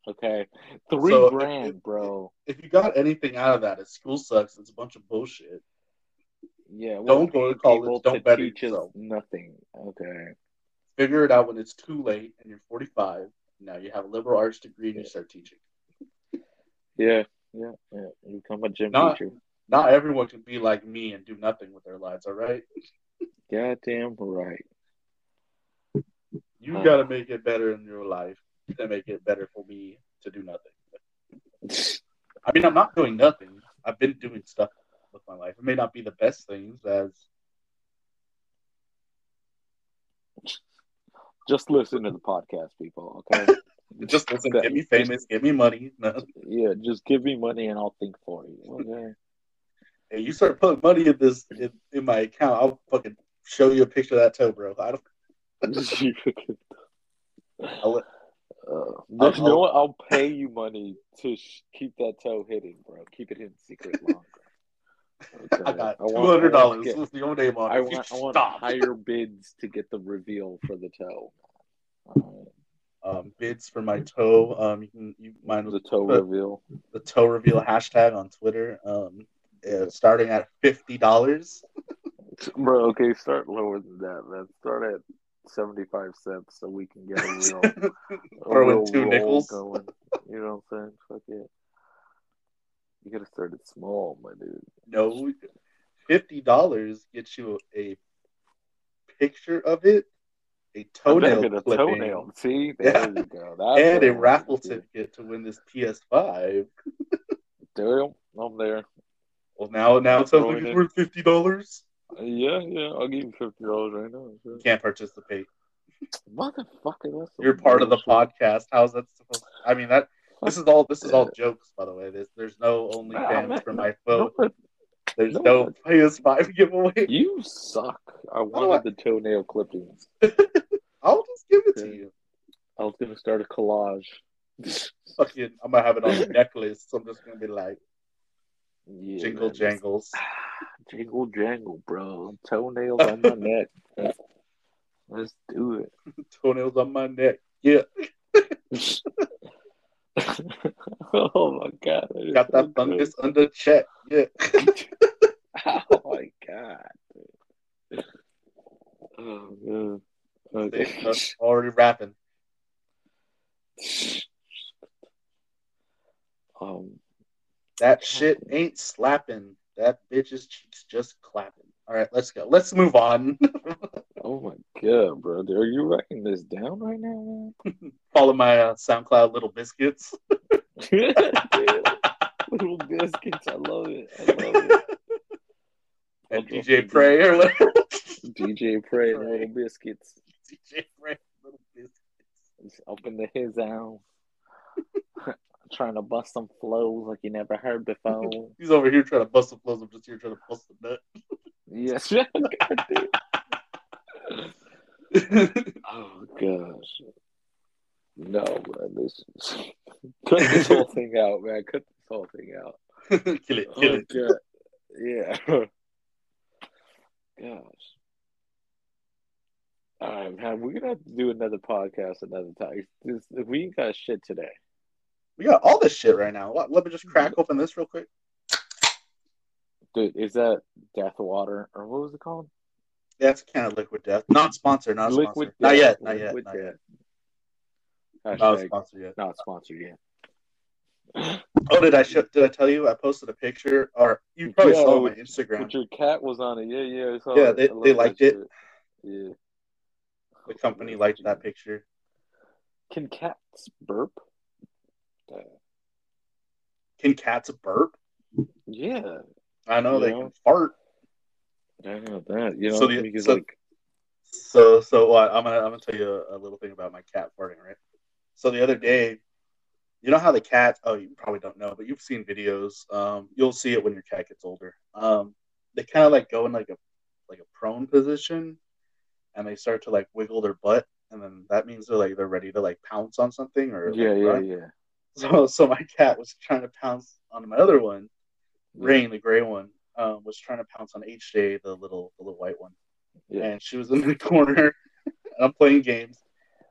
Okay, three so grand, if, bro. If you got anything out of that, it school sucks. It's a bunch of bullshit. Yeah, don't go to college. Don't bet teach yourself. Nothing. Okay. Figure it out when it's too late and you're 45. Now you have a liberal arts degree and yeah. you start teaching. Yeah, yeah, yeah. You become a gym not, teacher. Not everyone can be like me and do nothing with their lives. All right. Goddamn right. You uh, got to make it better in your life to make it better for me to do nothing. I mean, I'm not doing nothing. I've been doing stuff with my life. It may not be the best things as. Just listen to the podcast, people. Okay. just listen. Get me famous. Get me money. No. Yeah, just give me money and I'll think for you. Okay. Hey, you start putting money in this in, in my account, I'll fucking show you a picture of that toe, bro. I don't. I'll, uh, you know what? I'll pay you money to sh- keep that toe hidden, bro. Keep it in secret longer. Okay. I got two hundred dollars with your name on I want, I want higher bids to get the reveal for the toe. Right. Um, bids for my toe. Um, you can you mind the toe reveal. The toe reveal hashtag on Twitter. Um, uh, starting at fifty dollars. Bro, okay, start lower than that, man. Start at 75 cents so we can get a real, or with two nickels going. You know what I'm saying? Fuck it. You gotta start it small, my dude. No, fifty dollars gets you a picture of it, a toenail a toenail. See, there yeah. you go. That's and a raffle ticket to win this PS5. Damn, I'm there. Well, now now it sounds like it's worth fifty dollars. Yeah, yeah, I'll give you fifty dollars right now. Sure. Can't participate. Motherfucker, that's you're part of the podcast. How's that supposed? To... I mean that this is all this is all jokes, by the way. There's there's no OnlyFans for my phone. No, there's no, no PS5 giveaway. You suck. I wanted the toenail clippings. I'll just give it to you. I was gonna start a collage. Fucking, I'm gonna have it on a necklace. So I'm just gonna be like, yeah, jingle man. jangles. Jingle jangle, bro. Toenails on my neck. Let's do it. Toenails on my neck. Yeah. oh my god. That Got that so fungus good. under check. Yeah. oh my god. Oh god. Okay. Already rapping. Um that shit ain't slapping. That bitch's cheeks just clapping. All right, let's go. Let's move on. oh my god, brother, Are you writing this down right now? Follow my uh, SoundCloud, Little Biscuits. little Biscuits, I love it. I love it. And DJ Prey or. DJ Prey, Little Biscuits. DJ Prey, Little Biscuits. Up into his house trying to bust some flows like you never heard before. He's over here trying to bust some flows. I'm just here trying to bust the nut. yes. oh gosh. No, man. This is... Cut this whole thing out, man. Cut this whole thing out. kill it, oh, kill Oh, it. God. Yeah. Gosh. All right, man. We're gonna have to do another podcast another time. This, we ain't got shit today. We got all this shit right now. Let, let me just mm-hmm. crack open this real quick. Dude, is that Death Water or what was it called? That's kind of liquid death. Not sponsored. Not Liquid sponsored. Not yet. Not yet. Not yet. Death. Not sponsored yet. not sponsored yet. Oh, did I sh- did I tell you I posted a picture or you probably Yeah, saw it on my Instagram. But your cat was on it. Yeah, yeah. Yeah, they- they liked it. shit. Yeah. The company liked that picture. Can cats burp? Uh, Can cats burp? yeah, I know they Yeah. can fart. I know that. You know, So the- so- like, So so what? I'm gonna I'm gonna tell you a, a little thing about my cat farting, right? So the other day, you know how the cat? Oh, you probably don't know, but you've seen videos. Um, you'll see it when your cat gets older. Um, they kind of like go in like a like a prone position, and they start to like wiggle their butt, and then that means they're like they're ready to like pounce on something or yeah, like, yeah, run. yeah. So so my cat was trying to pounce on my other one, Rain, the gray one, um, was trying to pounce on HJ, the little the little white one. Yeah. and she was in the corner and I'm playing games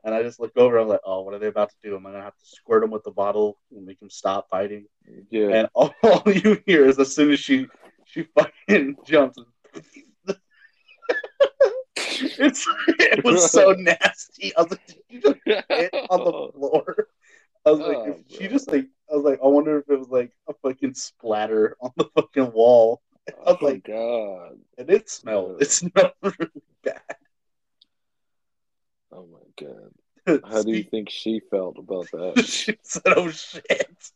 and I just look over I'm like oh what are they about to do? Am I gonna have to squirt them with the bottle and make them stop fighting? Yeah. and all, all you hear is as soon as she she fucking jumps. It's it was so nasty. I was like did you just hit on the floor I was like Oh, if she just like I was like I wonder if it was like a fucking splatter on the fucking wall I was oh like god. and it smelled it smelled really bad Oh my god. How do you think she felt about that? she said, "Oh shit!"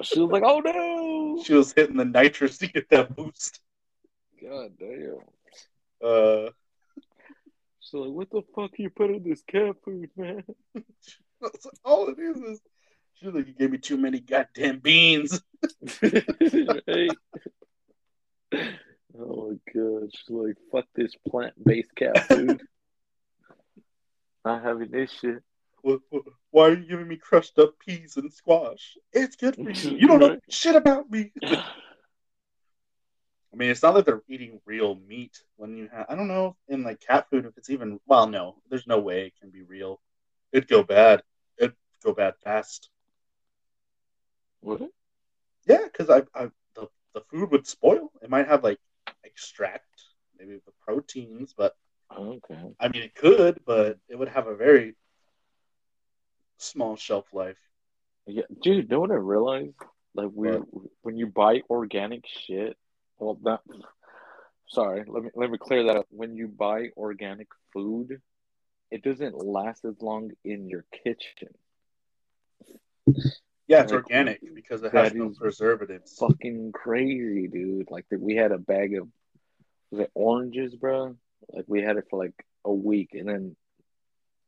She was like, "Oh no!" She was hitting the nitrous to get that boost. God damn. Uh, She's like, "What the fuck you put in this cat food, man?" I was like, all it is is like, "You gave me too many goddamn beans." right? Oh my god. She's like, "Fuck this plant-based cat food." Not having this shit. Wh- wh- Why are you giving me crushed up peas and squash? It's good for you. You don't know shit about me. I mean, it's not like they're eating real meat when you have. I don't know in like cat food if it's even. Well, no, there's no way it can be real. It'd go bad. It'd go bad fast. What? Mm-hmm. Yeah, because I, I the, the food would spoil. It might have like extract, maybe the proteins, but Okay. I mean it could, but it would have a very small shelf life. Yeah, dude. Know what I realized? Like, we when you buy organic shit. Well, that. Sorry. Let me let me clear that up. When you buy organic food, it doesn't last as long in your kitchen. Yeah, it's Like, organic because it has no preservatives. Fucking crazy, dude. Like we had a bag of was it oranges, bro? Like we had it for like a week, and then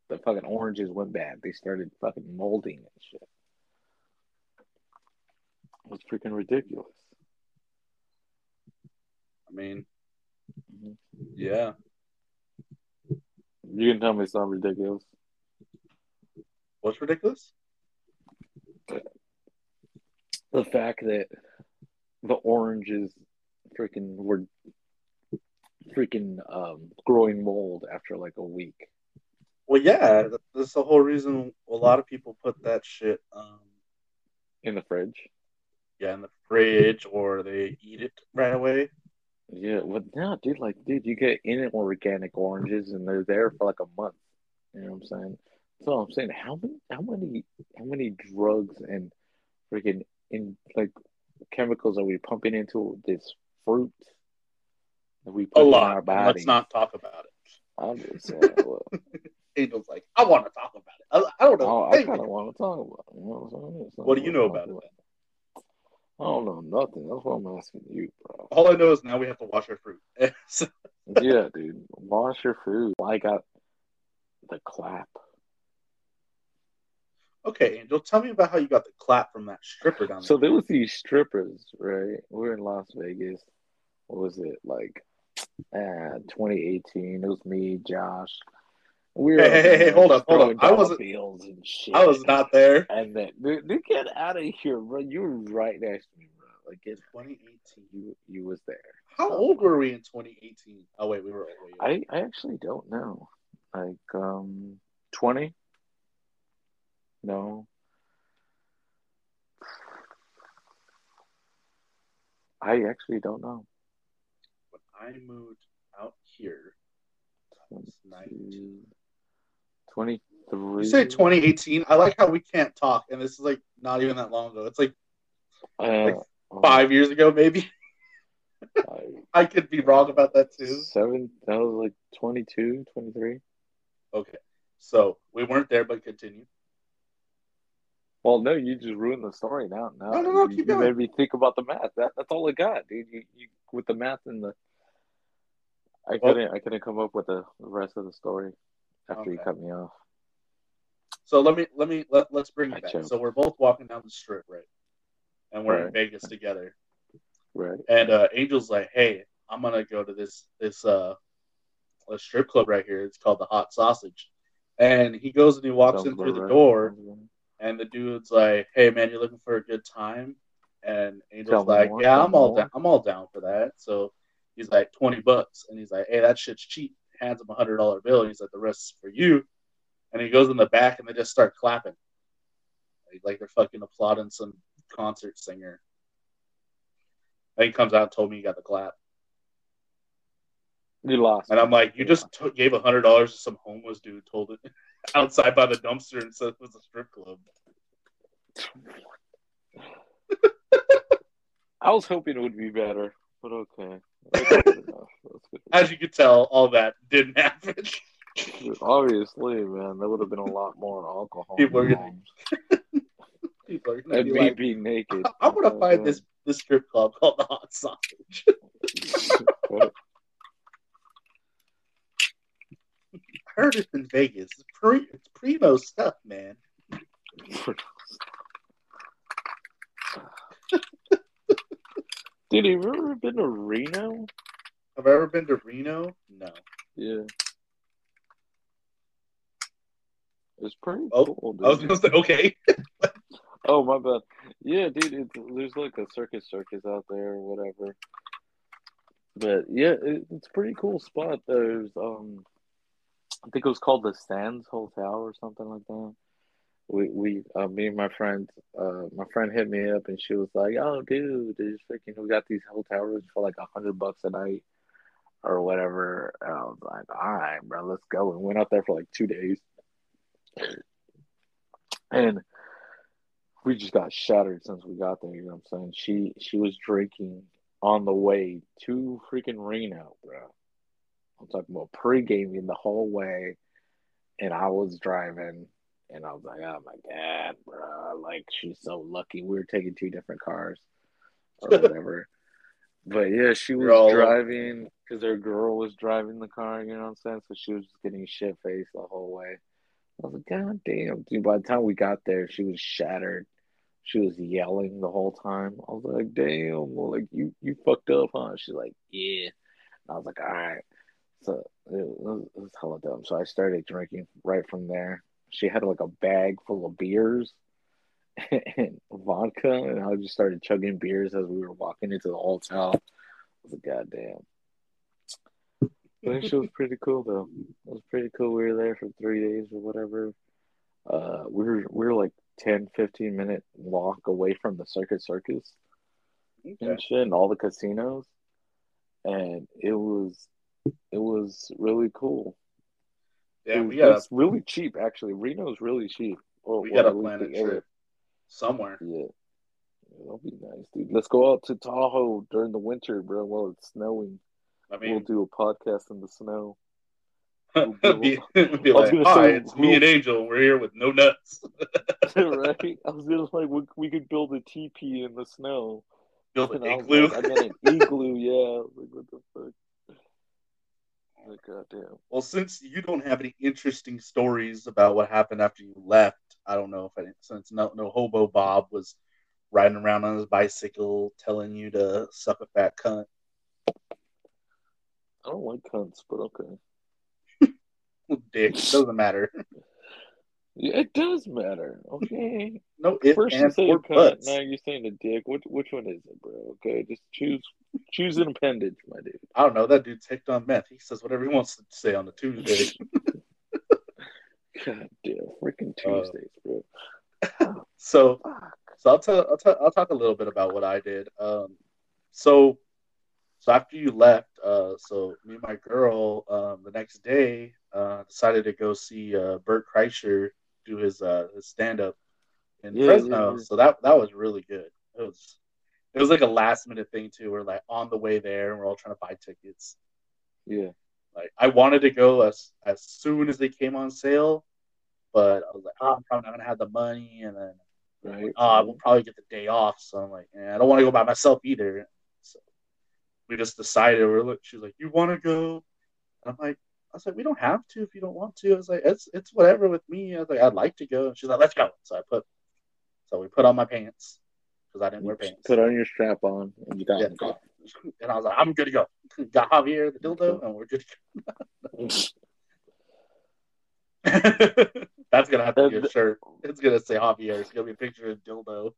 the fucking oranges went bad. They started fucking molding and shit. It was freaking ridiculous. I mean, Mhm. yeah. You can tell me it's not ridiculous. What's ridiculous? The fact that the oranges freaking were freaking um, growing mold after like a week. Well, yeah, that's the whole reason a lot of people put that shit, um, in the fridge. yeah, in the fridge or they eat it right away. Yeah, well, no, dude, like, dude, you get inorganic oranges and they're there for like a month. You know what I'm saying? So I'm saying, how many, how many, how many drugs and freaking in like chemicals are we pumping into this fruit that we put A in lot. our body? Let's not talk about it. I'm just saying, well, Angel's like, I want to talk about it. I, I don't know. oh, I kind of want to talk about. It, you know what I'm saying? What do you know about it? I don't know nothing. That's what I'm asking you, bro. All I know is now we have to wash our fruit. Yeah, dude. Wash your food. I got the clap. Okay, Angel, tell me about how you got the clap from that stripper down there. So there was these strippers, right? We were in Las Vegas. What was it like? Uh, 2018. It was me, Josh, We Hey, hey, hey, hey, hold up, hold up. I wasn't- and shit. I was not there. And then, dude, dude, get out of here, bro. You were right next to me, bro. Like, get, 2018. you, you was there. How old were we in 2018? Oh wait, we were. Wait, I, I actually don't know. Like, um, twenty? No. I actually don't know. when I moved out here, was 19. 23. you say 2018. I like how we can't talk, and this is like not even that long ago. It's like Uh, like um, five years ago, maybe. five, I could be wrong about that too. Seven, that was like 22, 23. Okay, so we weren't there, but continue. Well, no, you just ruined the story now. Now No, no, no, you, keep you going. made me think about the math. That that's all I got, dude. You, you with the math and the. I Well- couldn't. I couldn't come up with the rest of the story after you cut me off. So let me let me let, let's bring I it back. choked. So we're both walking down the strip, right? And we're in Vegas together. Right. And uh, Angel's like, "Hey, I'm gonna go to this this uh a strip club right here. It's called the Hot Sausage." And he goes and he walks Sounds in through the right. door, right. And the dude's like, "Hey, man, you're looking for a good time?" And Angel's like, more, "Yeah, I'm all more." down. I'm all down for that." So he's like, 20 bucks," and he's like, "Hey, that shit's cheap." Hands him a hundred dollar bill. And he's like, "The rest is for you." And he goes in the back, and they just start clapping, like, like they're fucking applauding some concert singer. And he comes out and told me he got the clap. You lost. And. I'm like, you just took, gave a hundred dollars to some homeless dude, told it outside by the dumpster, and said it was a strip club. I was hoping it would be better, but okay. That's good enough. That's good As you could tell, all that didn't happen. Obviously, man, there would have been a lot more alcohol. People are gonna- People are gonna and be me like, being naked. I want to Oh, find this this strip club called the Hot Sausage. It's in Vegas. It's, pre, it's primo stuff, man. Dude, have you ever been to Reno? Have I ever been to Reno? No. Yeah. It's pretty Oh, cool, dude. I was gonna say okay. Oh my bad. Yeah, dude, it's, there's like a circus circus out there or whatever. But yeah, it, it's a pretty cool spot. There's um, I think it was called the Sands Hotel or something like that. We we uh, me and my friend uh my friend hit me up and she was like, "Oh, dude, there's freaking we got these hotel rooms for like a hundred bucks a night or whatever." And I was like, "All right, bro, let's go." And went out there for like two days, and we just got shattered since we got there. You know what I'm saying? She she was drinking on the way to freaking Reno, bro. I'm talking about pre-gaming the whole way, and I was driving, and I was like, "Oh my god, bro! Like she's so lucky. We were taking two different cars, or whatever." but yeah, she was You're driving because her girl was driving the car. You know what I'm saying? So she was just getting shit faced the whole way. I was like, God damn, dude. By the time we got there, she was shattered. She was yelling the whole time. I was like, damn, well, like you you fucked up, huh? She's like, yeah. And I was like, all right. So it was, it was hella dumb. So I started drinking right from there. She had like a bag full of beers and vodka, and I just started chugging beers as we were walking into the hotel. I was like, God damn. But that shit was pretty cool though. It was pretty cool. We were there for three days or whatever. Uh, we were we were like 10, 15 minute walk away from the Circuit Circus Okay. and shit, and all the casinos, and it was it was really cool. Yeah, It we gotta it's really cheap actually. Reno's really cheap. Or, we or least plan a area. trip somewhere. Yeah. That'll be nice, dude. Let's go out to Tahoe during the winter, bro, while it's snowing. I we'll do a podcast in the snow. be, be I was like, hi, say, it's me and Angel. We're here with no nuts. right? I was just like, we, we could build a teepee in the snow. Build an And I igloo. like, I meant an igloo, yeah. I was like, what the fuck? Goddamn. Well, since you don't have any interesting stories about what happened after you left, I don't know if any, since no, no hobo Bob was riding around on his bicycle telling you to suck a fat cunt. I don't like cunts, but okay. Dick doesn't matter. It does matter. Okay. No if First you say or a cunt, buts. now you're saying a dick. Which which one is it, bro? Okay, just choose choose an appendage, my dude. I don't know. That dude's hicked on meth. He says whatever he wants to say on the Tuesday. God damn, freaking Uh, Tuesdays, bro. so So I'll tell I'll, tell, I'll talk a little bit about what I did. Um, so so after you left, uh, so me and my girl um, the next day uh, decided to go see uh, Bert Kreischer do his uh, his stand up in Yeah, Fresno. yeah, yeah. So that that was really good. It was it was like a last minute thing too. We're like on the way there and we're all trying to buy tickets. Yeah. Like I wanted to go as as soon as they came on sale, but I was like, oh, I'm probably not gonna have the money, and then Right. oh, I will probably get the day off. So I'm like, eh, I don't want to go by myself either. So we just decided. We're like, she's like, you want to go? And I'm like, was like, we don't have to if you don't want to. I was like, it's it's whatever with me. I was like, I'd like to go. And she's like, let's go. So I put, so we put on my pants because I didn't wear pants. Put on your strap on and you got Yeah. to And I was like, I'm good to go. Got Javier the dildo, and we're good. go. That's gonna have to be a shirt. It's gonna say Javier. It's gonna be a picture of dildo.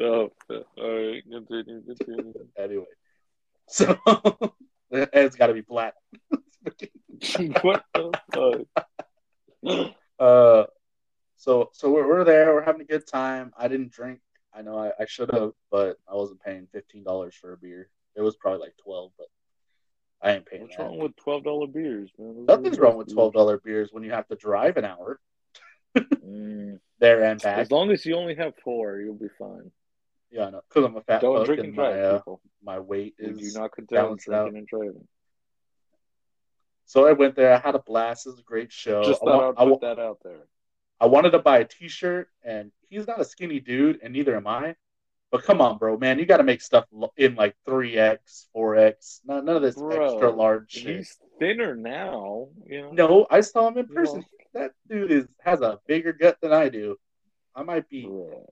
oh, all right, continue, continue. Anyway, so it's got to be black. what the fuck? uh, so so we're, we're there. We're having a good time. I didn't drink. I know I, I should have, but I wasn't paying fifteen dollars for a beer. It was probably like twelve, but I ain't paying What's that. wrong with twelve dollar beers, man? Those Nothing's wrong with twelve dollar beers when you have to drive an hour Mm. there and back. As long as you only have four, you'll be fine. Yeah, no, because I'm a fat Don't fuck drink and and my uh, people. my weight We is. do not condone balanced out. drinking and driving. So I went there. I had a blast. It was a great show. Just I, want- I'd put that out there. I wanted to buy a T-shirt, and he's not a skinny dude, and neither am I. But come on, bro, man, you got to make stuff in like three X, four X. None, of this Bro, extra large shit. He's thinner now, you know. No, I saw him in person. That dude is has a bigger gut than I do. I might be Bro.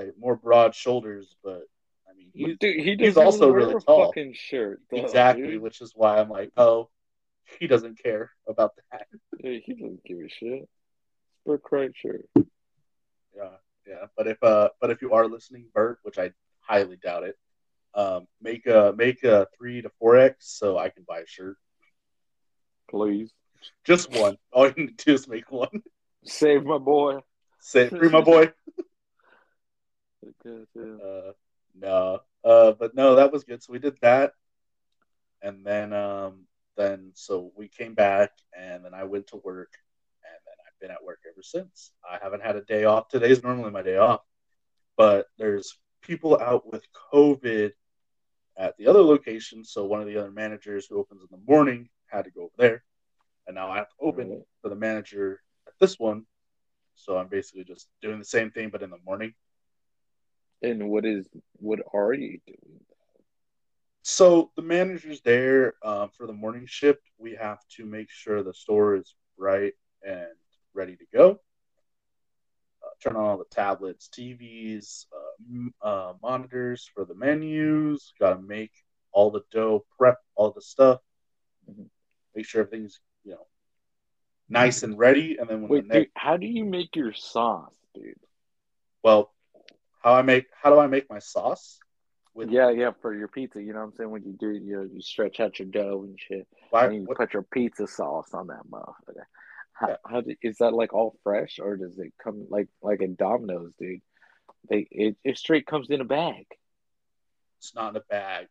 Like more broad shoulders, but I mean, he's dude, he he's also really tall. fucking shirt. though, exactly, dude. which is why I'm like, oh, he doesn't care about that. Yeah, he doesn't give a shit. Bert Kreischer. Yeah, yeah. But if uh, but if you are listening, Bert, which I highly doubt it, um, make a make a three to four X so I can buy a shirt. Please Just one. All you need to do is make one. save my boy. Save free, my boy. Good. Uh, no, uh, but no, that was good. So we did that, and then um, then so we came back, and then I went to work, and then I've been at work ever since. I haven't had a day off. Today's normally my day off, but there's people out with COVID at the other location. So one of the other managers who opens in the morning had to go over there, and now I have to open for the manager at this one. So I'm basically just doing the same thing, but in the morning. And what is what are you doing? So the manager's there um, for the morning shift. We have to make sure the store is bright and ready to go. Uh, turn on all the tablets, TVs, uh, m- uh, monitors for the menus. Got to make all the dough, prep all the stuff. Mhm. Make sure everything's you know nice and ready. And then when Wait, the next, dude, how do you make your sauce, dude? well, how I make how do I make my sauce? With Yeah, yeah, for your pizza. You know what I'm saying? When you do, you know, you stretch out your dough and shit. why, and you what- put your pizza sauce on that motherfucker. How, Yeah. how do, is that like all fresh or does it come like like in Domino's, dude? They it, it straight comes in a bag. it's not in a bag.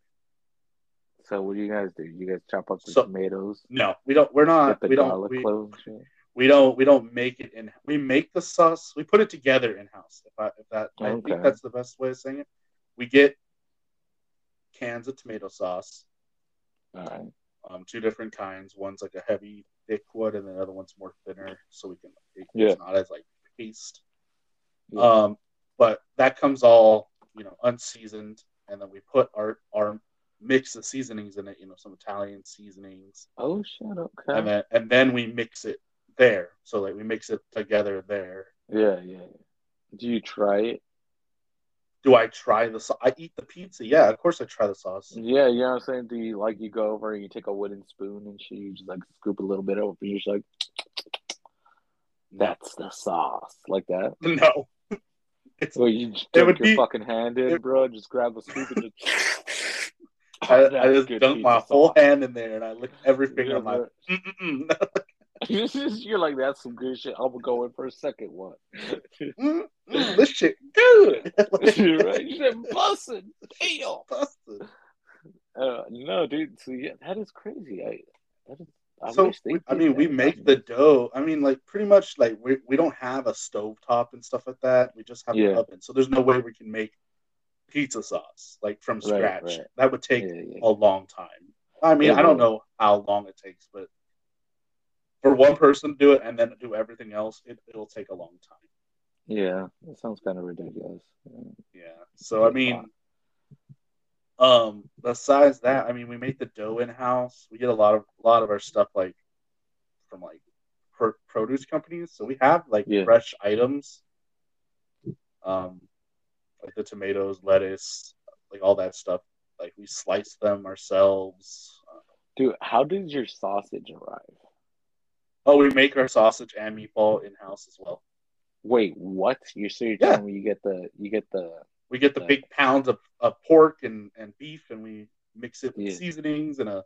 So what do you guys do? You guys chop up the So- tomatoes, No, we don't. We're not. the We don't. garlic We, cloves and shit. We don't we don't make it in we make the sauce we put it together in house if i if that i think that's the best way of saying it we get cans of tomato sauce All right. um two different kinds one's like a heavy thick one and the other one's more thinner so we can it- Yeah. it's not as like paste Yeah. um but that comes all you know unseasoned and then we put our our mix of seasonings in it you know some italian seasonings Oh shit, okay. and then and then we mix it there so like we mix it together there yeah, yeah. Do you try it? do I try the sauce? I eat the pizza. Yeah, of course I try the sauce. Yeah, you know what I'm saying? Do you like you go over and you take a wooden spoon and she you just like scoop a little bit over, and you're just like, that's the sauce, like that. No. It's, Well, you dunk your be- fucking hand in, it- bro. Just grab the scoop and just. I, I just dunk my whole hand in there and I lick every finger. Yeah, I'm like. Mm-mm-mm. You're like, that's some good shit. I'm gonna go in for a second one. Mm, mm, this shit good. right? You said bussin'. Damn. Busted. Uh, no, dude. So yeah, that is crazy. I, that is, I so wish we- I mean, we make the dough. I mean, like pretty much like we we don't have a stove top and stuff like that. We just have an oven, so there's no way we can make pizza sauce like from scratch. right. That would take Yeah, yeah. a long time. I mean, I don't know how long it takes, but for one person to do it and then do everything else, it, it'll take a long time. Yeah, that sounds kind of ridiculous. Yeah. So I mean, um, besides that, I mean, we make the dough in house. We get a lot of a lot of our stuff like from like pro- produce companies. So we have like Yeah. fresh items, um, like the tomatoes, lettuce, like all that stuff. Like we slice them ourselves. Dude, how does your sausage arrive? Oh, we make our sausage and meatball in house as well. Wait, what? You so you're Yeah. telling me you get the you get the We get the Right. big pounds of, of pork and, and beef, and we mix it with Yeah. seasonings in a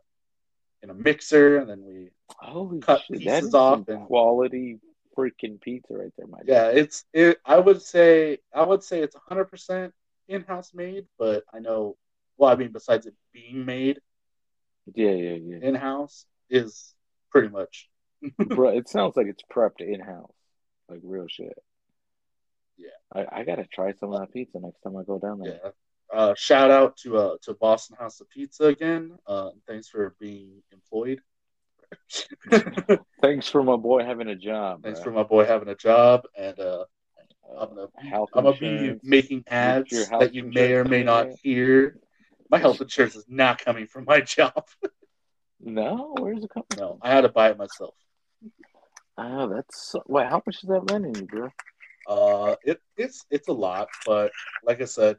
in a mixer, and then we holy Cut shit? pieces off and- quality freaking pizza right there, my yeah, it's it. I would say I would say it's 100 percent in house made, but I know. Well, I mean, besides it being made Yeah, yeah, yeah. in house, is pretty much Bro, it sounds like it's prepped in house, like real shit. Yeah. I, I gotta try some of that pizza next time I go down there. yeah. Uh, shout out to uh to Boston House of Pizza again. Uh, thanks for being employed. Thanks for my boy having a job. thanks bruh. for my boy having a job, and uh, Uh, I'm gonna be, health I'm gonna be making ads that you may or may not hear. My health insurance is not coming from my job. No, where's it coming no. I had to buy it myself. Oh, that's wait. How much is that running you, bro? Uh, it it's it's a lot, but like I said,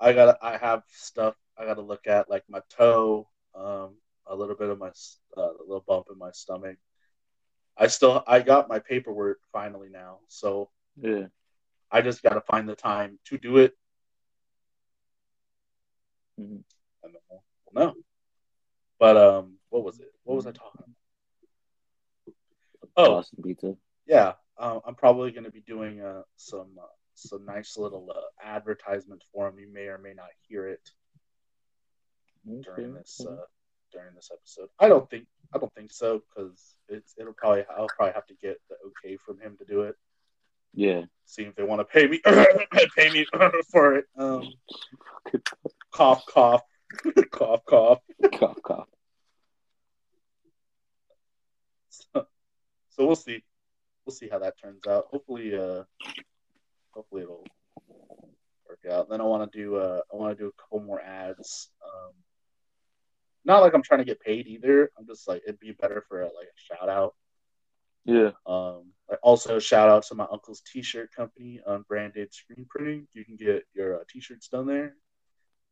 I got I have stuff I got to look at, like my toe, um, a little bit of my uh, a little bump in my stomach. I still I got my paperwork finally now, so Yeah. I just got to find the time to do it. Mhm. And then we'll we'll know. But um, what was it? What was I talking about? Oh, Boston pizza. yeah, uh, I'm probably going to be doing uh, some uh, some nice little uh, advertisements for him. You may or may not hear it during this uh, during this episode. I don't think I don't think so because it's it'll probably I'll probably have to get the okay from him to do it. Yeah. See if they want to pay me pay me for it. Um, cough cough cough cough. cough, cough. So, so we'll see. We'll see how that turns out. Hopefully, uh, hopefully it'll work out. Then I want to do uh, I want to do a couple more ads. Um, not like I'm trying to get paid either. I'm just like it'd be better for a, like a shout out. Yeah. Um, I also shout out to my uncle's T-shirt company, Unbranded Screen Printing. You can get your uh, T-shirts done there.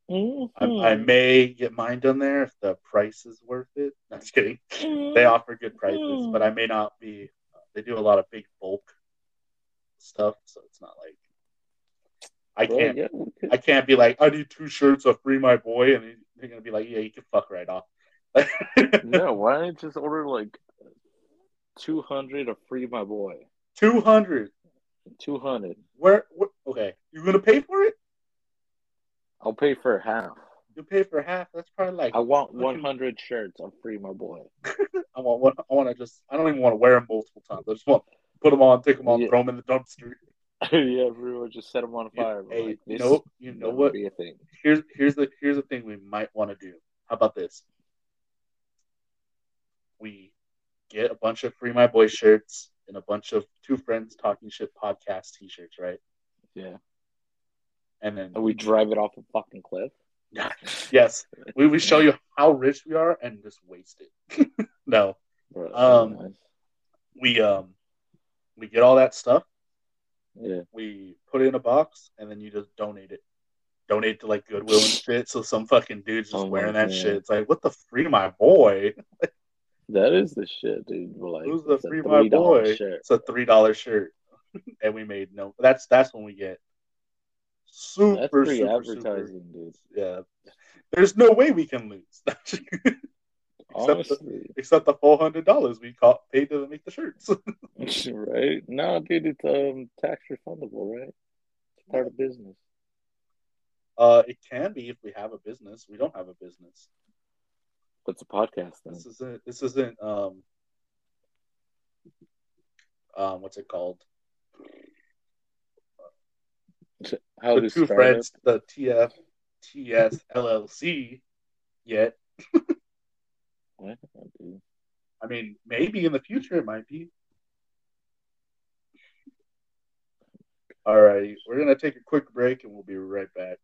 I, Mm-hmm. I may get mine done there if the price is worth it. I'm just kidding. They offer good prices, but I may not be. They do a lot of big bulk stuff, so it's not like I Well, can't. yeah, could- I can't be like, I need two shirts of free my boy, and they're gonna be like, yeah, you can fuck right off. no, why don't you just order like two hundred of free my boy? Two hundred. Two hundred. Where, where? Okay, you're gonna pay for it? I'll pay for half. You pay for half. That's probably like I want one hundred shirts of free my boy. I want. One, I want to just. I don't even want to wear them multiple times. I just want to put them on, take them on, Yeah. throw them in the dumpster. yeah, everyone just set them on fire. hey, like, you know, you know what? Be a thing. here's here's the here's the thing we might want to do. How about this? We get a bunch of free my boy shirts and a bunch of two friends talking shit podcast t-shirts, right? Yeah, And then and we drive it off a fucking cliff. yes, we we show you how rich we are and just waste it. no, Bro, Um, nice. we um we get all that stuff Yeah. We put it in a box, and then you just donate it. Donate to like Goodwill and shit. So some fucking dude's just Oh wearing that God. shit. It's like, what the free, my boy? That is the shit, dude. Like, Who's the free, my boy? shirt. It's a three dollar shirt, and we made no. That's that's when we get super That's super, advertising, dude. Super, yeah, there's no way we can lose. except, the, except the four hundred dollars we caught paid to make the shirts. right? No, dude, it's um tax refundable, right? It's part of business. uh, it can be if we have a business. We don't have a business. What's a podcast then? This isn't. This isn't. Um. Um. What's it called? How the two start friends, the TF TS LLC. Yet, it? Why not, dude? I mean, maybe in the future it might be. All right, we're gonna take a quick break and we'll be right back.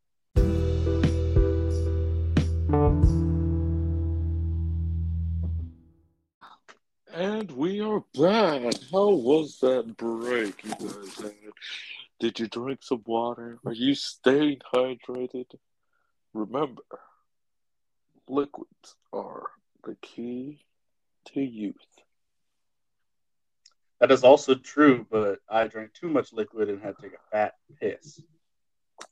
And we are back. How was that break, you guys had? Did you drink some water? Are you staying hydrated? Remember, liquids are the key to youth. That is also true, but I drank too much liquid and had to take a fat piss.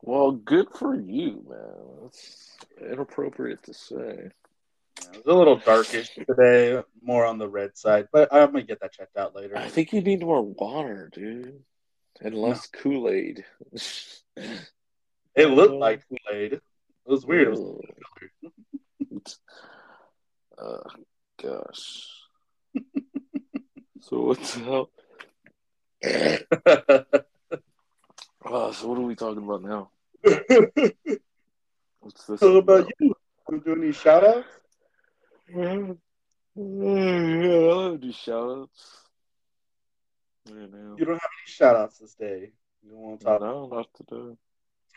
Well, good for you, man. That's inappropriate to say. Yeah, it was a little darkish today, more on the red side, but I'm gonna get that checked out later. I think you need more water, dude. And less Kool Aid. It looked uh, like Kool Aid. It was weird. It was Oh, gosh. so what's up? Oh, so what are we talking about now? What's this? so about you? You doing any shout outs? Yeah, I'll do shout outs. Yeah. You don't have any shout outs this day. You don't want to talk No, not today.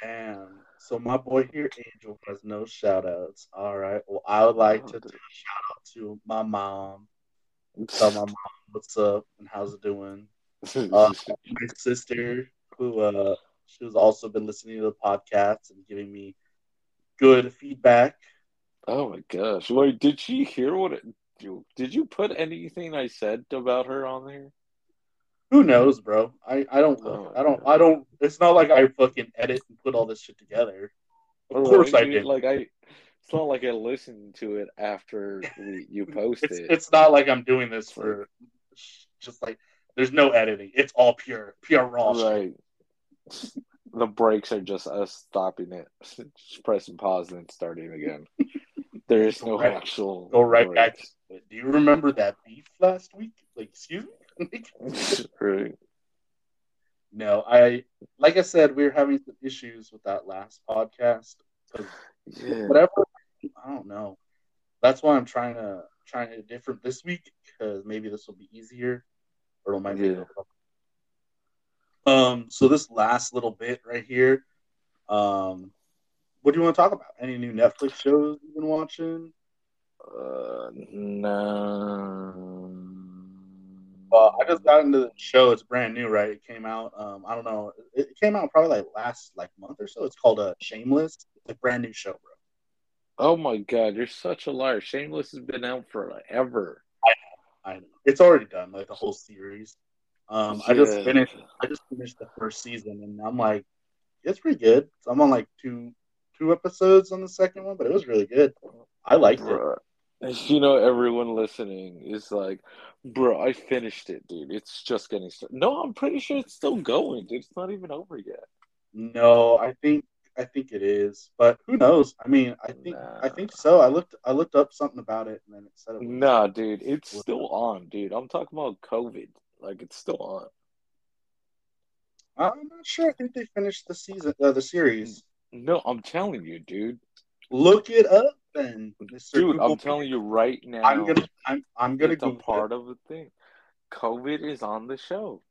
Damn. So my boy here, Angel, has no shout outs. All right. Well, I would like to Oh, do a shout out to my mom. Tell my mom what's up and how's it doing. Uh, my sister, who uh, she has also been listening to the podcast and giving me good feedback. oh my gosh. Wait, did she hear what it did you put anything I said about her on there? Who knows, bro? I, I don't look. Oh, I don't. God. I don't. It's not like I fucking edit and put all this shit together. Of course I did. Like I it's not like I listened to it after we, you posted. It's it's not like I'm doing this for just like there's no editing. It's all pure, pure raw. shit. right. The breaks are just us stopping it, just pressing pause and starting again. There is no Right. actual Go right back. Do you remember that beef last week? Like, excuse me. right. no, I like I said, we were having some issues with that last podcast. Yeah. Whatever, I don't know. That's why I'm trying to trying to different this week because maybe this will be easier, or it might be. Yeah. Um. So this last little bit right here, um, what do you want to talk about? Any new Netflix shows you've been watching? Uh, no. Well, I just got into the show. It's brand new, right? It came out. Um, I don't know. It came out probably like last like month or so. It's called uh, Shameless. It's a brand new show, bro. Oh my god, you're such a liar. Shameless has been out forever. I know. It's already done, like the whole series. Um, I just finished. I just finished the first season, and I'm like, it's pretty good. So I'm on like two two episodes on the second one, but it was really good. I liked it. You know, everyone listening is like, bro, I finished it, dude. It's just getting started. No, I'm pretty sure it's still going, dude. It's not even over yet. No, I think I think it is, but who knows? I mean, I think I think so. I looked I looked up something about it, and then it said it was Nah, dude, it's still on, dude. I'm talking about COVID. Like, it's still on. I'm not sure. I think they finished the season, uh, the series. No, I'm telling you, dude. Look it up, then, Mr. Dude, Google. I'm telling you right now. I'm gonna, I'm, I'm gonna it's a Google it. part of the thing. COVID is on the show.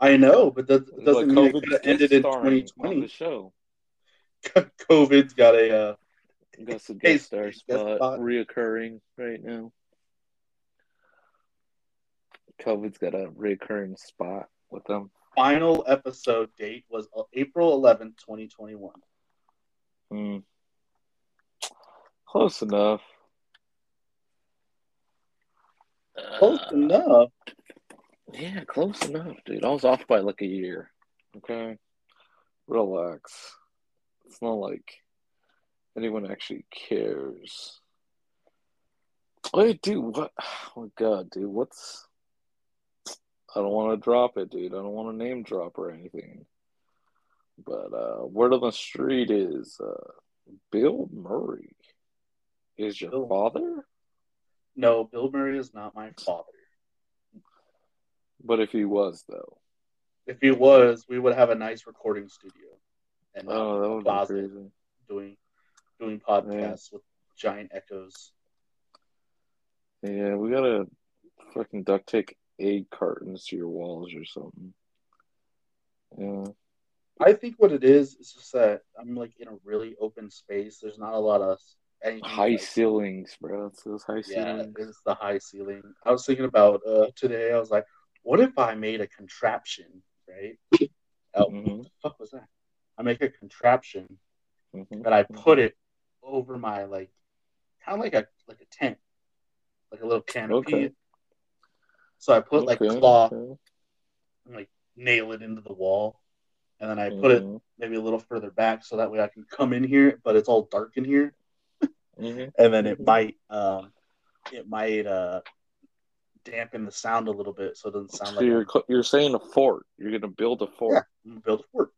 I know, but that doesn't Like, mean it COVID's could've ended in guest starring on 2020. the show. COVID's got a. Uh, a Hey, guest star spot spot. reoccurring right now. COVID's got a reoccurring spot with them. final episode date was April 11th, 2021. Hmm. Close enough. Close Uh, enough. Yeah, close enough, dude. I was off by like a year. Okay. Relax. It's not like anyone actually cares. Wait, dude, what? Oh my god, dude, what's. I don't want to drop it, dude. I don't want to name drop or anything. But uh, word on the street is uh, Bill Murray is your Bill- father? No, Bill Murray is not my father. But if he was, though. If he was, we would have a nice recording studio and Oh, that um, would be crazy. doing doing podcasts with giant echoes. Yeah, we gotta fucking duct tape egg cartons to your walls or something. Yeah. I think what it is is just that I'm like in a really open space. There's not a lot of anything High like- ceilings, bro. It's those high Yeah, ceilings. it's the high ceiling. I was thinking about uh, today. I was like, what if I made a contraption, right? Oh, Mhm. what the fuck was that? I make a contraption Mhm. and I put it over my like, kind of like a like a tent, like a little canopy. Okay. So I put like cloth okay. and like nail it into the wall, and then I put it Mhm. maybe a little further back so that way I can come in here, but it's all dark in here. Mhm. and then it might um it might uh dampen the sound a little bit so it doesn't sound So like you're I'm, you're saying a fort. You're gonna build a yeah, fort. I'm build a fort.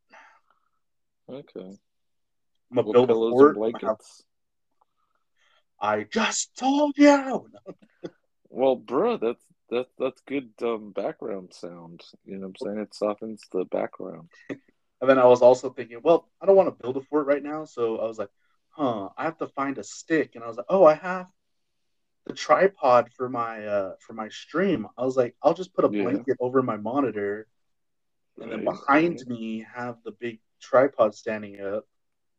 Okay. I'm gonna build a fort. I'm gonna have- blankets? I just told you. Well, bro, that's that's that's good um, background sound. You know what I'm saying? It softens the background. And then I was also thinking, well, I don't want to build a fort right now, so I was like, huh, I have to find a stick, and I was like, oh, I have the tripod for my uh for my stream. I was like, I'll just put a Yeah. blanket over my monitor, and then behind right. me have the big tripod standing up,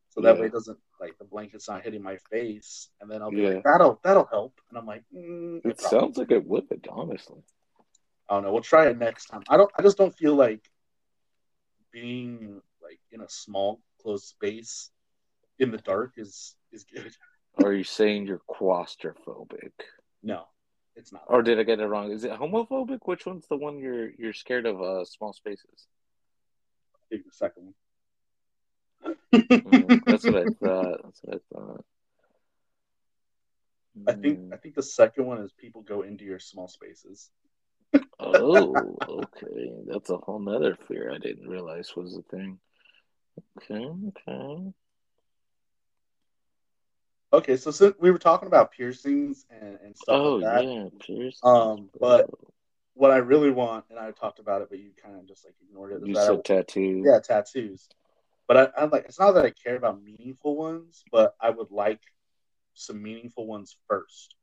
so that Yeah. way it doesn't like the blanket's not hitting my face, and then I'll be Yeah. like, that'll that'll help, and I'm like, mm, It sounds like it would, honestly. I don't know. We'll try it next time. I don't. I just don't feel like being like in a small closed space in the dark is is good. Are you saying you're claustrophobic? No, it's not. Or did I get it wrong? Is it homophobic? Which one's the one you're you're scared of uh, small spaces? I think the second Mm, one. that's what I thought. That's what I thought. I think Mm. I think the second one is people go into your small spaces. Oh, okay. That's a whole nother fear I didn't realize was a thing. Okay, okay. Okay, so since we were talking about piercings and, and stuff Oh like that, yeah, Pierce. Um, but- what I really want, and I talked about it, but you kind of just like ignored it. you that I- said tattoo. yeah, tattoos. But I, I like it's not that I care about meaningful ones, but I would like some meaningful ones first.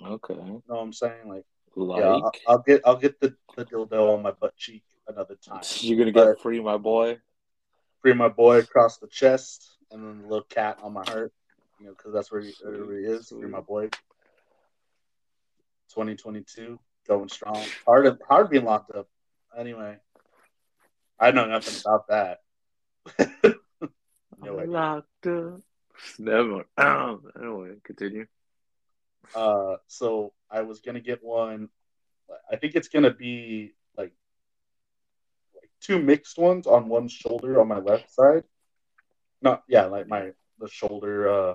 Okay. You know what I'm saying? Like, Like yeah, I'll, I'll get I'll get the, the dildo on my butt cheek another time. you're gonna get free, my boy. Free my boy across the chest, and then the little cat on my heart. You know, because that's where he, where he is. Free my boy. 2022 going strong. Hard hard being locked up. Anyway, I know nothing about that. no idea. Locked up. Never. anyway, continue. Uh, so I was gonna get one. I think it's gonna be like like two mixed ones on one shoulder on my left side. Not yeah, like my the shoulder uh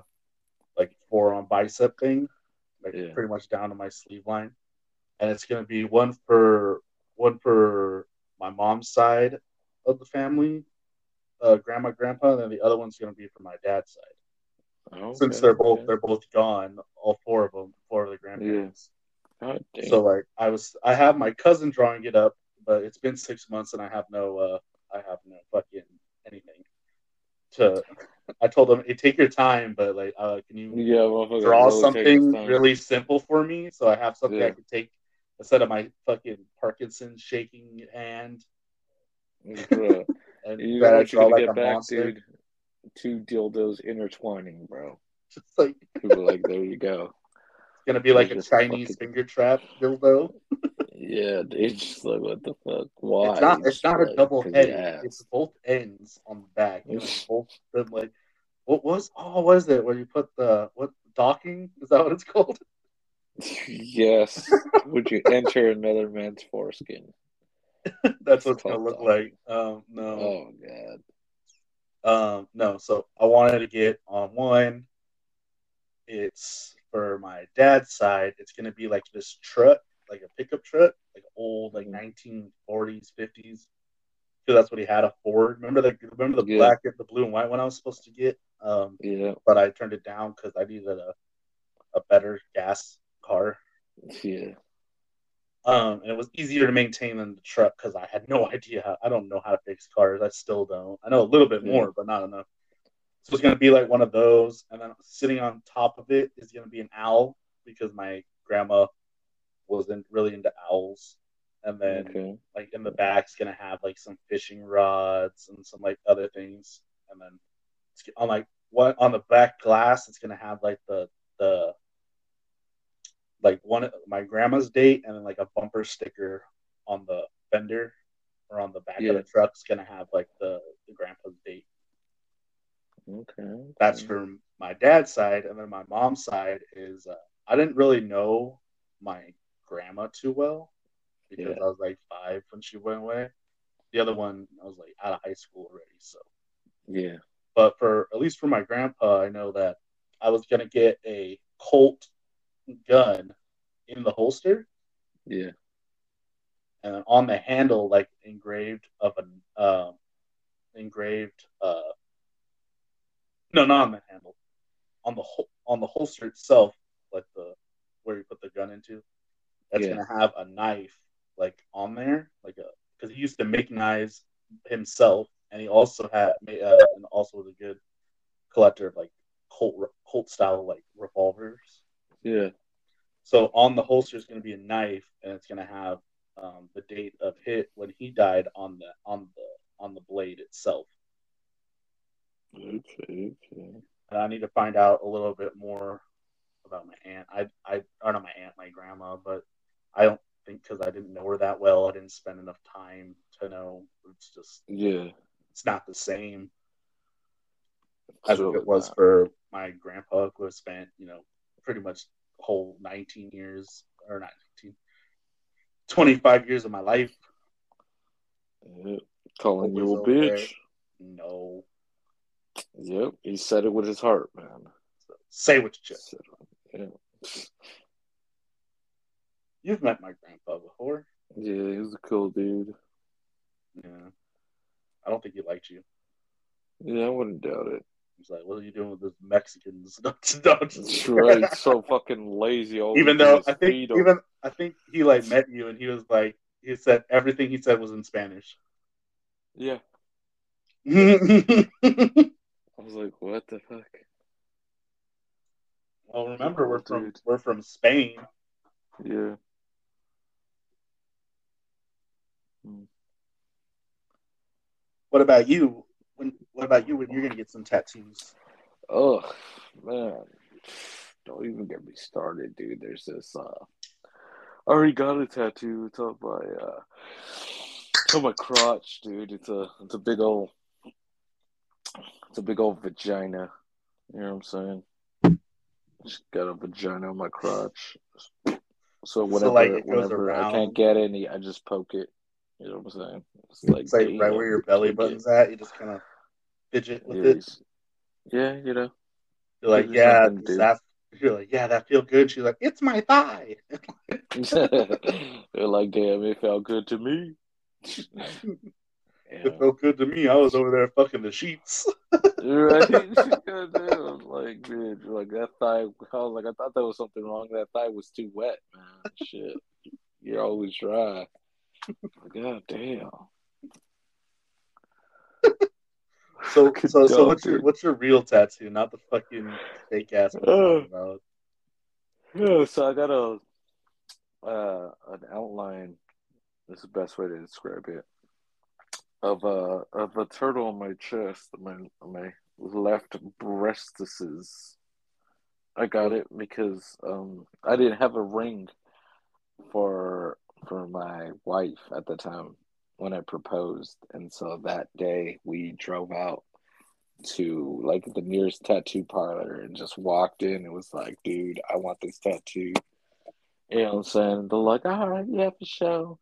like forearm bicep thing, like Yeah. pretty much down to my sleeve line. And it's gonna be one for one for my mom's side of the family, uh grandma, grandpa, and then the other one's gonna be for my dad's side Okay, since they're both they're both gone, all four of them, four of the grandparents. God. So like I was, I have my cousin drawing it up, but it's been six months and I have no, uh I have no fucking anything to. I told him, hey, take your time, but like, uh, can you yeah, motherfucker, draw really something really simple for me so I have something I can take instead of my fucking Parkinson's shaking hand Bro, and you that I draw like get a back, monster. dude? Two dildos intertwining, bro. Just like like, there you go. it's gonna be like a Chinese fucking- finger trap dildo. Yeah, they just like what the fuck? Why? It's not. It's not a Like, double 'cause heading. yeah. It's both ends on the back. You know, both them like. What was? Oh, what is it? Where you put the what docking? Is that what it's called? yes. Would you enter another man's foreskin? That's what it's gonna look like. Um, no. Oh god. Um, no. So I wanted to get on one. It's for my dad's side. It's gonna be like this truck, like a pickup truck, like old, like Mhm. 1940s, 50s. Because that's what he had a Ford. Remember the remember the Yeah. black, the blue and white one I was supposed to get. Um, Yeah. but I turned it down because I needed a a better gas car. Yeah. Um, and it was easier to maintain than the truck because I had no idea how. I don't know how to fix cars. I still don't. I know a little bit Yeah. more, but not enough. So it's gonna be like one of those, and then sitting on top of it is gonna be an owl because my grandma wasn't really into owls. And then Okay. like in the back's gonna have like some fishing rods and some like other things, and then it's on like what on the back glass it's gonna have like the the like one my grandma's date and then like a bumper sticker on the fender or on the back Yeah. of the truck's gonna have like the the grandpa's date. Okay. That's for my dad's side, and then my mom's side is uh, I didn't really know my grandma too well because Yeah. I was like five when she went away. The other one I was like out of high school already, so Yeah. but for at least for my grandpa, I know that I was gonna get a Colt gun in the holster, Yeah. and on the handle, like engraved of an um, engraved. Uh, no, not on the handle, on the on the holster itself, like the where you put the gun into. That's Yeah. gonna have a knife like on there, like a because he used to make knives himself, and he also had uh, and also was a good collector of like Colt Colt style like revolvers. Yeah. So on the holster is going to be a knife, and it's going to have um, the date of hit when he died on the on the on the blade itself. Okay. Okay. And I need to find out a little bit more about my aunt. I I or not my aunt, my grandma, but I don't think because I didn't know her that well, I didn't spend enough time to know. It's just Yeah. it's not the same as it was not. for my grandpa who has spent you know pretty much whole 19 years or not 19 25 years of my life Yep. Calling you a over there. bitch. no Yep. He said it with his heart, man. say what you just Said. Yeah. you've met my grandpa before Yeah, he was a cool dude. yeah i don't think he liked you Yeah, I wouldn't doubt it. he's like what are you doing with this mexicans No, no, just- That's right. So fucking lazy. all even though i think even i think he like met you and he was like he said everything he said was in spanish Yeah. I was like, what the fuck? Well, remember we're from Dude. we're from spain Yeah. What about you? When what about you when you're gonna get some tattoos? Oh man, don't even get me started, dude. There's this. Uh, I already got a tattoo. It's on my uh, it's on my crotch, dude. It's a it's a big old it's a big old vagina. You know what I'm saying? Just got a vagina on my crotch. So whenever like, it goes whenever I can't get any, I just poke it. You know what I'm saying? It's like, It's like right where your belly button's at. You just kind of fidget with yeah, it. yeah, you know. You're like, there's yeah, nothing to does do. that. You're like, yeah, that feel good. She's like, it's my thigh. They're like, damn, it felt good to me. It felt good to me. I was over there fucking the sheets. right? Goddamn, like, dude, like that thigh. I was like, I thought there was something wrong. That thigh was too wet, man. Shit, you're always dry. God damn. So, so, so, what's your what's your real tattoo? Not the fucking fake ass. one you're talking about. Yeah, so I got a uh, an outline. This is the best way to describe it. Of a of a turtle on my chest, my my left breastises. I got it because um I didn't have a ring for for my wife at the time when I proposed, and so that day we drove out to like the nearest tattoo parlor and just walked in. It was like, dude, I want this tattoo. You know what I'm saying? They're like, all right, yeah, for show.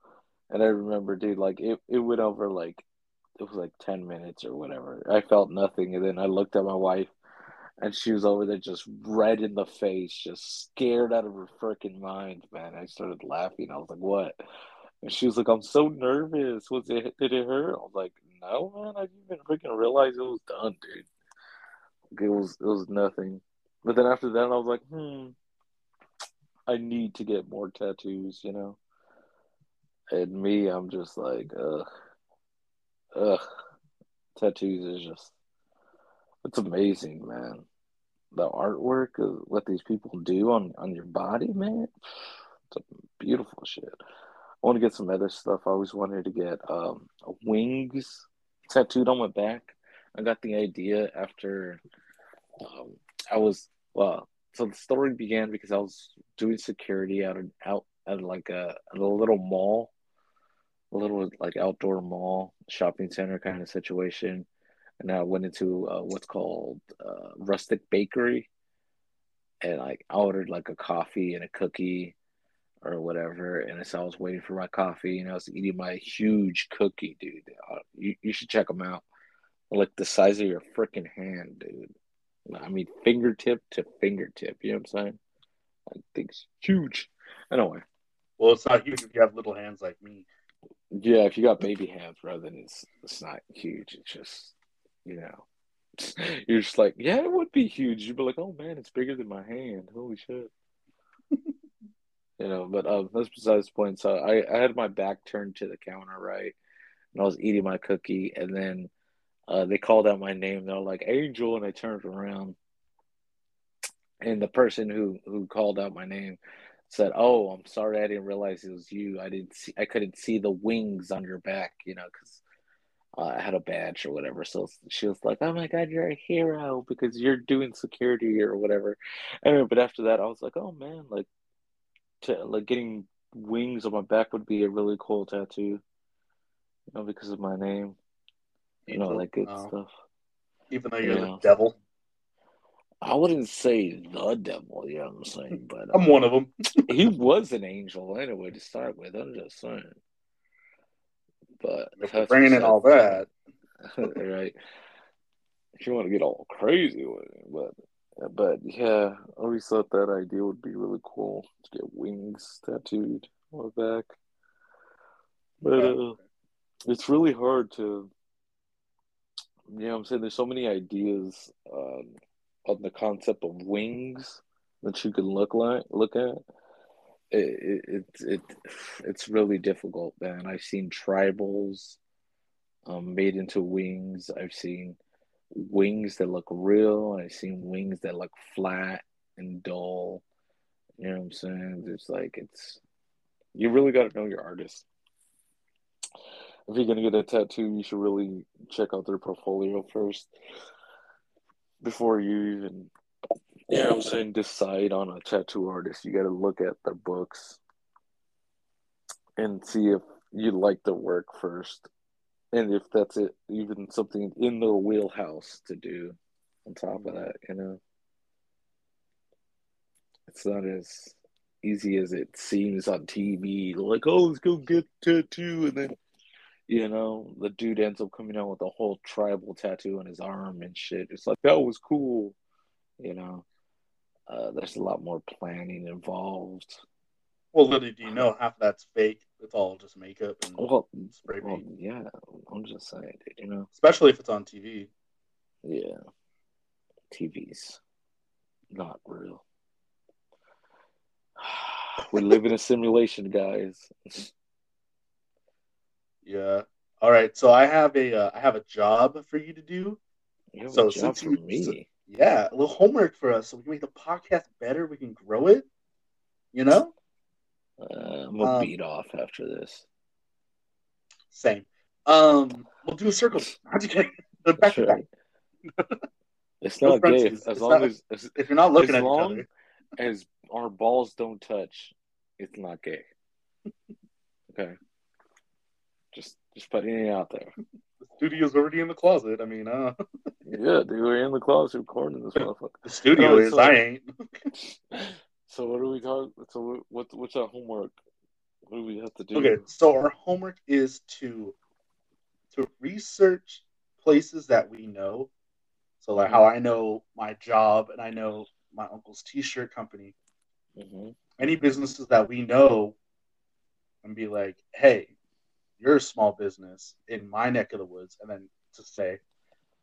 And I remember, dude, like it, it went over like it was like ten minutes or whatever. I felt nothing, and then I looked at my wife, and she was over there just red in the face, just scared out of her freaking mind, man. I started laughing. I was like, what? And she was like, I'm so nervous. Was it did it hurt? I was like, No, man, I didn't even freaking realize it was done, dude. It was it was nothing. But then after that I was like, hmm, I need to get more tattoos, you know. And me, I'm just like, ugh. Ugh. Tattoos is just it's amazing, man. The artwork of what these people do on, on your body, man. It's a beautiful shit. I want to get some other stuff. I always wanted to get um, wings tattooed on my back. I got the idea after um, I was well. So the story began because I was doing security out of, out at like a, at a little mall, a little like outdoor mall shopping center kind of situation, and I went into uh, what's called uh, Rustic Bakery, and like I ordered like a coffee and a cookie or whatever. And so I was waiting for my coffee and I was eating my huge cookie, dude. Uh, you, you should check them out. like the size of your freaking hand, dude. I mean, fingertip to fingertip. You know what I'm saying? I think it's huge. Anyway. Well, it's not huge if you have little hands like me. Yeah, if you got baby hands, bro, then it's it's not huge. It's just, you know, you're just like, yeah, it would be huge. You'd be like, oh man, it's bigger than my hand. Holy shit you know. But um, that's besides the point. So I, I had my back turned to the counter, right, and I was eating my cookie, and then uh, they called out my name. They're like Angel, and I turned around, and the person who who called out my name said, "Oh, I'm sorry, I didn't realize it was you. I didn't see, I couldn't see the wings on your back, you know, because." Uh, I had a badge or whatever. So she was like, "Oh my god, you're a hero because you're doing security or whatever." Anyway, but after that, I was like, "Oh man, like to like getting wings on my back would be a really cool tattoo. You know, because of my name. You know, like good stuff. Even though you're Yeah. the devil, I wouldn't say the devil, you know what I'm saying? But I'm one of them. he was an angel anyway to start with. I'm just saying. But If we're bringing in all that, right? If you want to get all crazy with it, but but yeah, I always thought that idea would be really cool to get wings tattooed on my back. But uh, it's really hard to, you know, what I'm saying there's so many ideas um, on the concept of wings that you can look like look at. It, it, it, it it's really difficult, man. I've seen tribals um, made into wings. I've seen wings that look real. I've seen wings that look flat and dull. You know what I'm saying? It's like it's you really got to know your artist. If you're gonna get a tattoo, you should really check out their portfolio first before you even, what I'm saying, decide on a tattoo artist. You got to look at their books and see if you like their work first and if that's it, even something in their wheelhouse to do on top of that, you know. It's not as easy as it seems on TV. Like, oh, let's go get tattoo, and then, you know, the dude ends up coming out with a whole tribal tattoo on his arm and shit. It's like that was cool, you know. Uh, there's a lot more planning involved. well, little do you know, half of that's fake. It's all just makeup and Well, spray well, yeah, I'm just saying, dude, you know. Especially if it's on TV. Yeah. TV's not real. We live in a simulation, guys. Yeah. All right. So I have a uh, I have a job for you to do. You So since for you- me. Yeah, a little homework for us so we can make the podcast better. We can grow it. You know, Uh, I'm gonna Um, beat off after this. same. Um, we'll do a circle. Back That's back. It's No not gay as It's long not- as as, If you're not looking as at each long other, as our balls don't touch. It's not gay. Okay. Just just putting it out there. The studio's already in the closet. I mean, uh, Yeah, dude, we're in the closet recording this motherfucker. the studio Oh, is. so- I ain't. So what do we talk? So what what's our homework? What do we have to do? Okay, so our homework is to to research places that we know. So like how I know my job and I know my uncle's t-shirt company. hmm Any businesses that we know and be like, "Hey, you're a small business in my neck of the woods." And then to say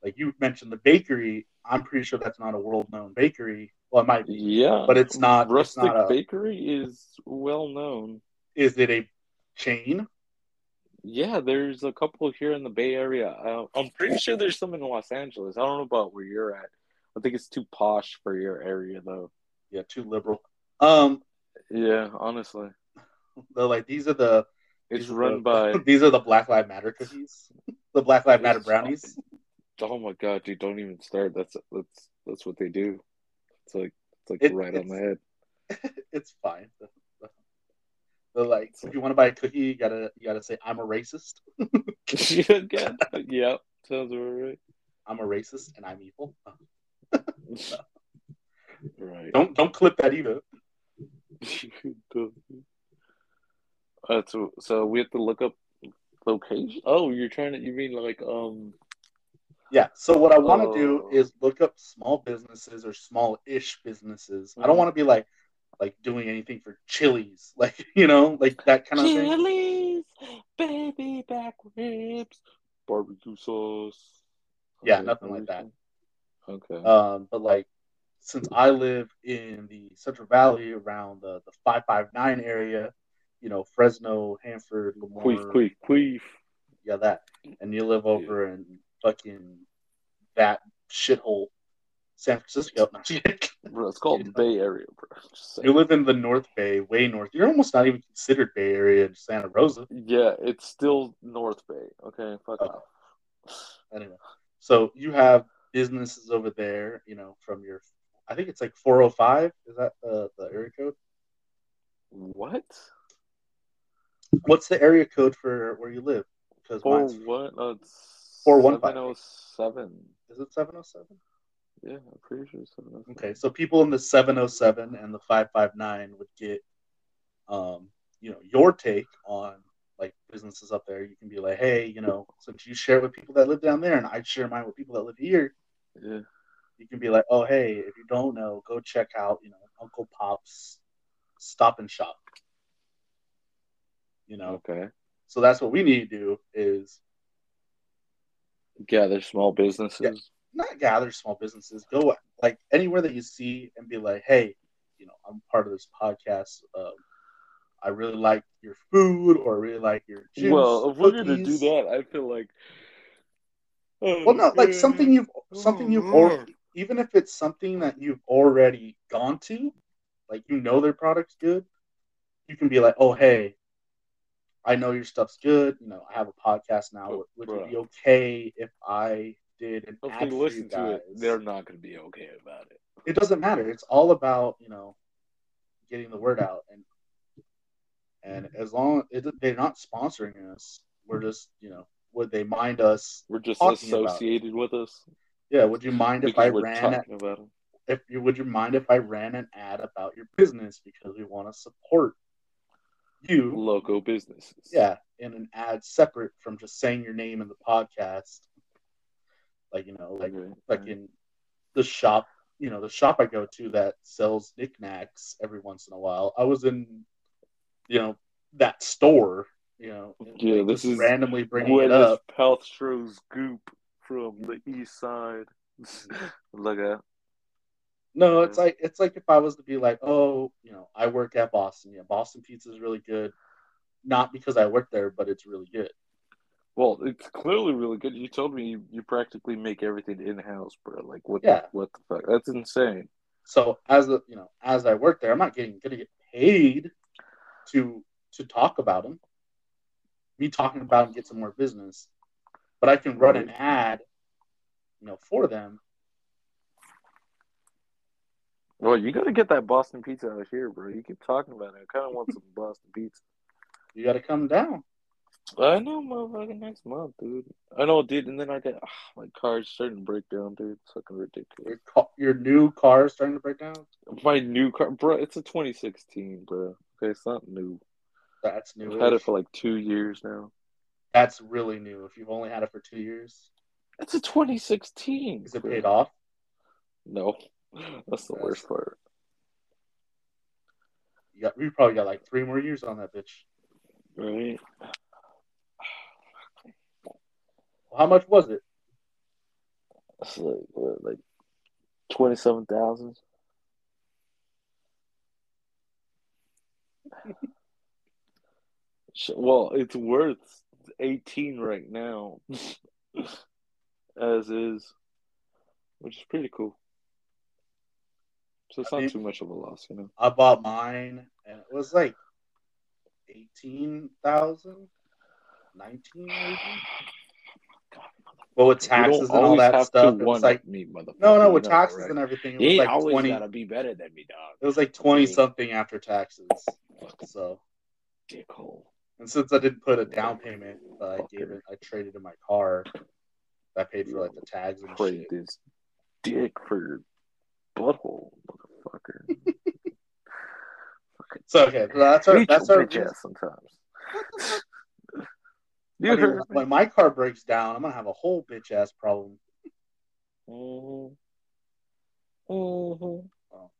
like you mentioned the bakery, I'm pretty sure that's not a world-known bakery. Well, it might be. Yeah, But it's not- it's Rustic not a- Bakery is well known. Is it a chain? Yeah, there's a couple here in the Bay Area. Uh, I'm pretty sure there's some in Los Angeles. I don't know about where you're at. I think it's too posh for your area, though. Yeah, too liberal. Um, Yeah, honestly, they're like these are the it's These run the- by. these are the Black Lives Matter cookies. The Black Lives Matter brownies. Oh my god, dude! Don't even start. That's that's that's what they do. It's like it's like It- right on the head. it's fine. They're like, if you want to buy a cookie, you gotta you gotta say I'm a racist. yeah, yeah, sounds about right. I'm a racist and I'm evil. right. Don't don't clip that either. That's so, so we have to look up location. Oh, you're trying to. You mean like um? Yeah. So what I want to Oh. do is look up small businesses or small-ish businesses. I Mhm. don't want to be like like doing anything for Chili's, like you know, like that kind of thing. Chili's, baby back ribs, barbecue sauce. Yeah, nothing like that. Okay. Um, but like since I live in the Central Valley around the the five five nine area, you know, Fresno, Hanford, Lemoore, queef, queef, queef. yeah, that, and you live over in fucking that shithole, San Francisco. Bro, it's called the Bay Area, bro. Saying. live in the North Bay, way north. You're almost not even considered Bay Area, in Santa Rosa. Yeah, it's still North Bay. Okay, fuck Okay. off. Anyway, so you have businesses over there, you know, from your, I think it's like 405. Is that the the area code? What? What's the area code for where you live? Because Four mine's what? No, it's 415. 707. is it 707? Yeah, I'm pretty sure it's 707. Okay, so people in the 707 and the 559 would get, um, you know, your take on like businesses up there. You can be like, hey, you know, since you share it with people that live down there, and I share mine with people that live here, Yeah. you can be like, oh, hey, if you don't know, go check out, you know, Uncle Pop's Stop and Shop. You know, Okay. so that's what we need to do is Gather small businesses. not gather small businesses, go like anywhere that you see and be like, hey, you know, I'm part of this podcast. Um, I really like your food, or I really like your juice. well, if we're gonna do that, I feel like. well, no, like something you've something you've already, even if it's something that you've already gone to, like you know their product's good, you can be like, oh, hey, I know your stuff's good. You know, I have a podcast now. But, Would, would it be okay if I did an If ad they for you listen to it, they're not gonna be okay about it. it doesn't matter. It's all about you know getting the word out, and and as long it, they're not sponsoring us, we're just you know would they mind us? We're just Talking about it. associated with us Yeah, would you mind if I ran at, if you would you mind if I ran an ad about your business because we want to support you? local businesses. Yeah, in an ad separate from just saying your name in the podcast. Like you know, like Okay. like in the shop, you know, the shop I go to that sells knickknacks every once in a while. I was in, you know, that store, you know, Yeah, like, this just is randomly bringing it up. Paltrow's goop from the east side. Look at No, it's like it's like if I was to be like, oh, you know, I work at Boston. Yeah, Boston pizza is really good. Not because I work there, but it's really good. well, it's clearly really good. You told me you, you practically make everything in house, bro. Like what? Yeah. what the fuck? That's insane. So as a you know, as I work there, I'm not getting gonna get paid to to talk about them. Me talking about them get some more business, but I can run an ad, you know, for them. Well, you gotta get that Boston pizza out of here, bro. You keep talking about it. I kind of want some Boston pizza. You got to come down. I know, motherfucking next month, dude. I know, dude. And then I get ah, my car's starting to break down, dude. It's fucking ridiculous. Your ca- your new car is starting to break down. My new car, bro. It's a 2016, bro. Okay, it's not new. That's new. I've had it for like two years now. That's really new. If you've only had it for two years, It's a 2016. is it bro. paid off? No, that's the worst part. Yeah, we probably got like three more years on that bitch. Right? How much was it? It's like what, like twenty-seven thousand. well, it's worth eighteen right now, as is, which is pretty cool. So it's not too much of a loss, you know. I bought mine, and it was like eighteen thousand, nineteen maybe. But with taxes and all that stuff, it was like me, motherfucker. no, no, with taxes right? and everything, it was like always twenty. gotta be better than me, dog. It was like twenty something after taxes. So, Dickhole. and since I didn't put a down payment, uh, I gave it. I traded in my car. I paid for like the tags and Trade shit. this dick for butthole, motherfucker. So okay, so that's our that's our bitch ass sometimes. I mean, heard me. when my car breaks down, I'm gonna have a whole bitch ass problem. Mhm. Mhm. Oh.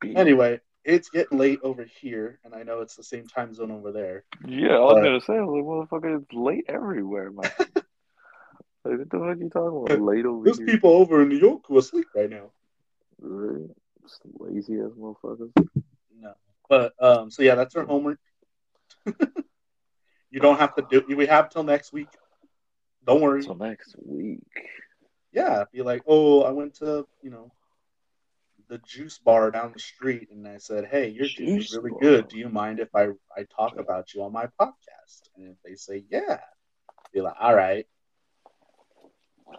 Beat- Anyway, it's getting late over here, and I know it's the same time zone over there. Yeah, I was But- gonna say, I was like, motherfucker, it's late everywhere, man. like, what the fuck are you talking about? Late over There's here. people over in New York who are asleep right now. Really? Just lazy ass motherfuckers. No, but um, so yeah, that's our homework. you don't have to do. We have till next week. Don't worry. Till next week. Yeah, be like, oh, I went to you know the juice bar down the street, and I said, hey, your juice is really bar. good. Do you mind if I I talk about you on my podcast? And if they say yeah, be like, all right.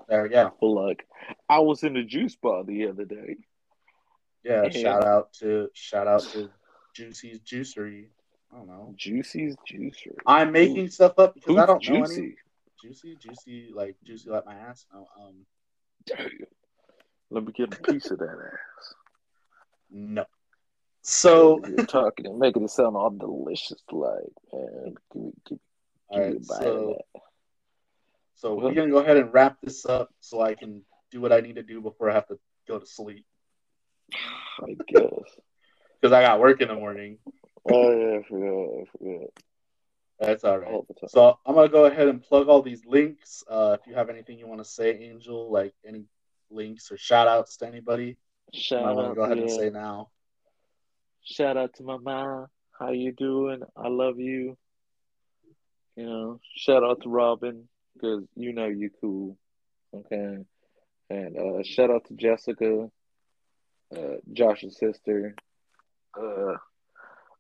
There we go. But like, I was in the juice bar the other day. Yeah, Yeah. shout out to shout out to Juicy's Juicery. I don't know. Juicy's Juicery. I'm making stuff up because I don't know any. juicy? Juicy, juicy, like juicy like my ass. No, um, Let me get a piece of that ass. no. So, You're talking and making it sound all delicious, like man. Give me, give, give me right, a so so we're gonna go ahead and wrap this up so I can do what I need to do before I have to go to sleep I guess. because I got work in the morning. Oh yeah, I forgot. I forgot. That's all right. So I'm gonna go ahead and plug all these links. Uh, if you have anything you want to say, Angel, like any links or shout outs to anybody, I'm gonna go ahead to, and say now. shout out to my mom. How you doing? I love you. You know, shout out to Robin because you know you cool. Okay, and uh, shout out to Jessica, uh, Josh's sister. Uh,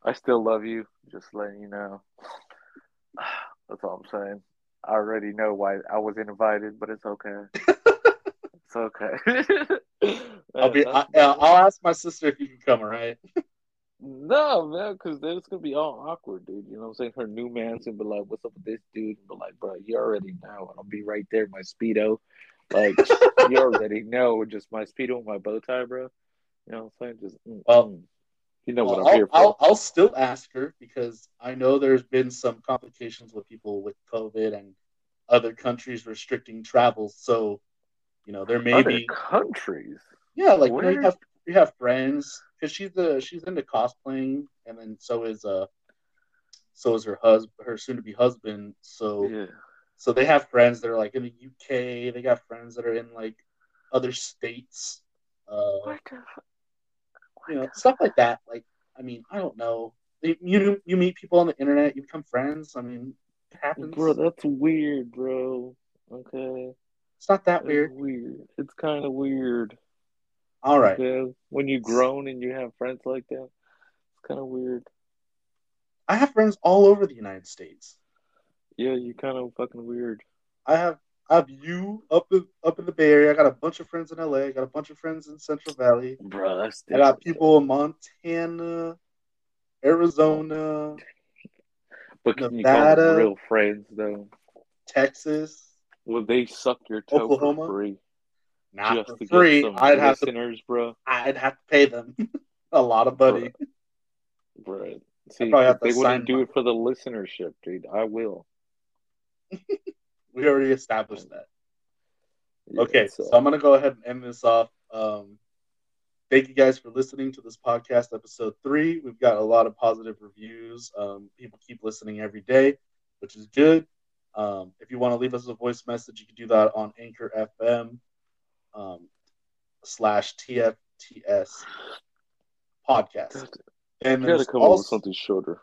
I still love you. Just letting you know. That's all I'm saying. I already know why I was invited, but it's okay. it's okay. I'll be. I, That's- I'll I'll ask my sister if you can come. All right. No, man, because then it's gonna be all awkward, dude. You know what I'm saying? Her new man's gonna be like, "What's up with this dude?" And be like, "Bro, you already know." I'll be right there, my speedo, like you already know, just my speedo and my bow tie, bro. You know what I'm saying? Just mm, Well, mm. you know what I'm here I'll, for. I'll, I'll still ask her because I know there's been some complications with people with COVID and other countries restricting travel. So, you know, there may Other be countries. yeah, like you, know, Where? you have you have friends because she's the she's into cosplaying, and then so is uh so is her husband, her soon to be husband. So Yeah. so they have friends that are like in the UK. They got friends that are in like other states. Uh, What the? You know, stuff like that. Like, I mean, I don't know. You you, meet people on the internet, you become friends. I mean, it happens. Bro, that's weird, bro. Okay. it's not that weird. weird. It's kind of weird. All right. Yeah. When you grown and you have friends like that, it's kind of weird. I have friends all over the United States. Yeah, you're kind of fucking weird. I have I have you up in up in the Bay Area. I got a bunch of friends in LA. I got a bunch of friends in Central Valley. Bro, that's I got people in Montana, Arizona. But can you call Nevada. them real friends though? Texas, Will they suck your toe Oklahoma? for free? not just for free. I'd have to. bro. I'd have to pay them a lot of money. Bro. See, they wouldn't do my- it for the listenership, dude. I will. We already established that. Yeah, Okay, so- so I'm gonna go ahead and end this off. Um, thank you guys for listening to this podcast, episode three. We've got a lot of positive reviews. Um, people keep listening every day, which is good. Um, if you want to leave us a voice message, you can do that on Anchor FM um, slash TFTS podcast. And You gotta come up with something shorter.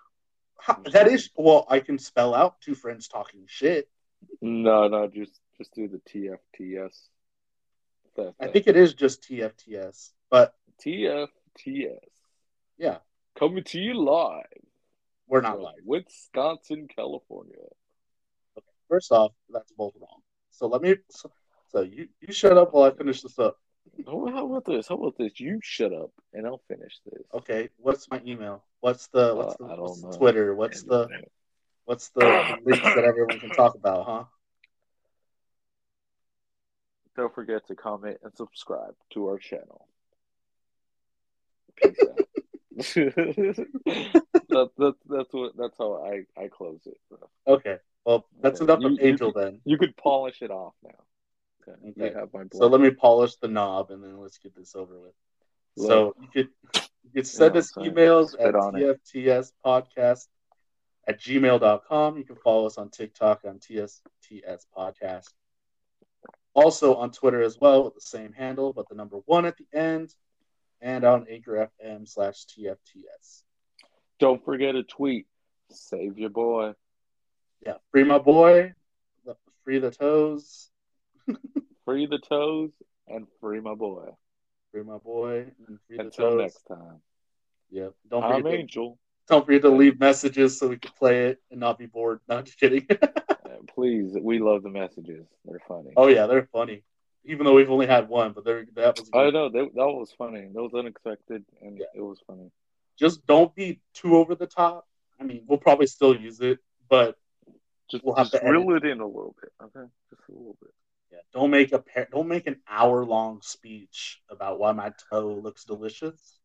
Ha- that is well, I can spell out two friends talking shit. No, no, just just do the TFTS. That, I think it is just TFTS, but TFTS. yeah, Coming to you live. we're not live. Wisconsin, California. Okay, First off, that's both wrong. So let me. So, so you you shut up while I finish this up. How about this? How about this? You shut up and I'll finish this. Okay, what's my email? What's the what's the, Uh, I don't what's the. Twitter? What's the what's the, links that everyone can talk about? Huh? Don't forget to comment and subscribe to our channel. Peace out. that, that, that's what that's how I, I close it. bro. Okay. Well, that's Okay, enough you- of you Angel then. You could polish it off now. Okay. Okay. have my. So let me polish the knob and then let's get this over with. So you could you could send Yeah, us emails at on it. tfts podcast at gmail.com. You can follow us on TikTok on TFTS podcast. Also on Twitter as well with the same handle, but the number one at the end, and on Anchor FM slash TFTS. Don't forget to tweet. Save your boy. Yeah, free my boy, free the toes, Free the toes and free my boy. free my boy, and free the Until toes. next time. Yep. Don't I'm forget, to, Angel. don't forget to leave messages so we can play it and not be bored. Not just kidding. Uh, please, we love the messages. They're funny. oh yeah, they're funny. Even though we've only had one, but they're that was. I know that, that was funny. That was unexpected, and Yeah. it was funny. Just don't be too over the top. I mean, we'll probably still use it, but Just, We'll have just to reel it in a little bit, okay? Just a little bit. yeah, don't make a don't make an hour long speech about why my toe looks delicious.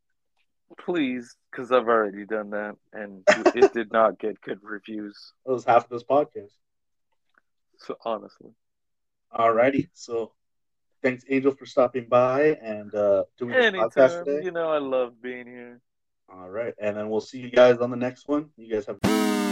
Please, because I've already done that, and it did not get good reviews. That was half of this podcast. So honestly, Alrighty, so thanks Angel for stopping by and uh, doing the podcast today. You know, I love being here. All right, and then we'll see you guys on the next one. You guys have.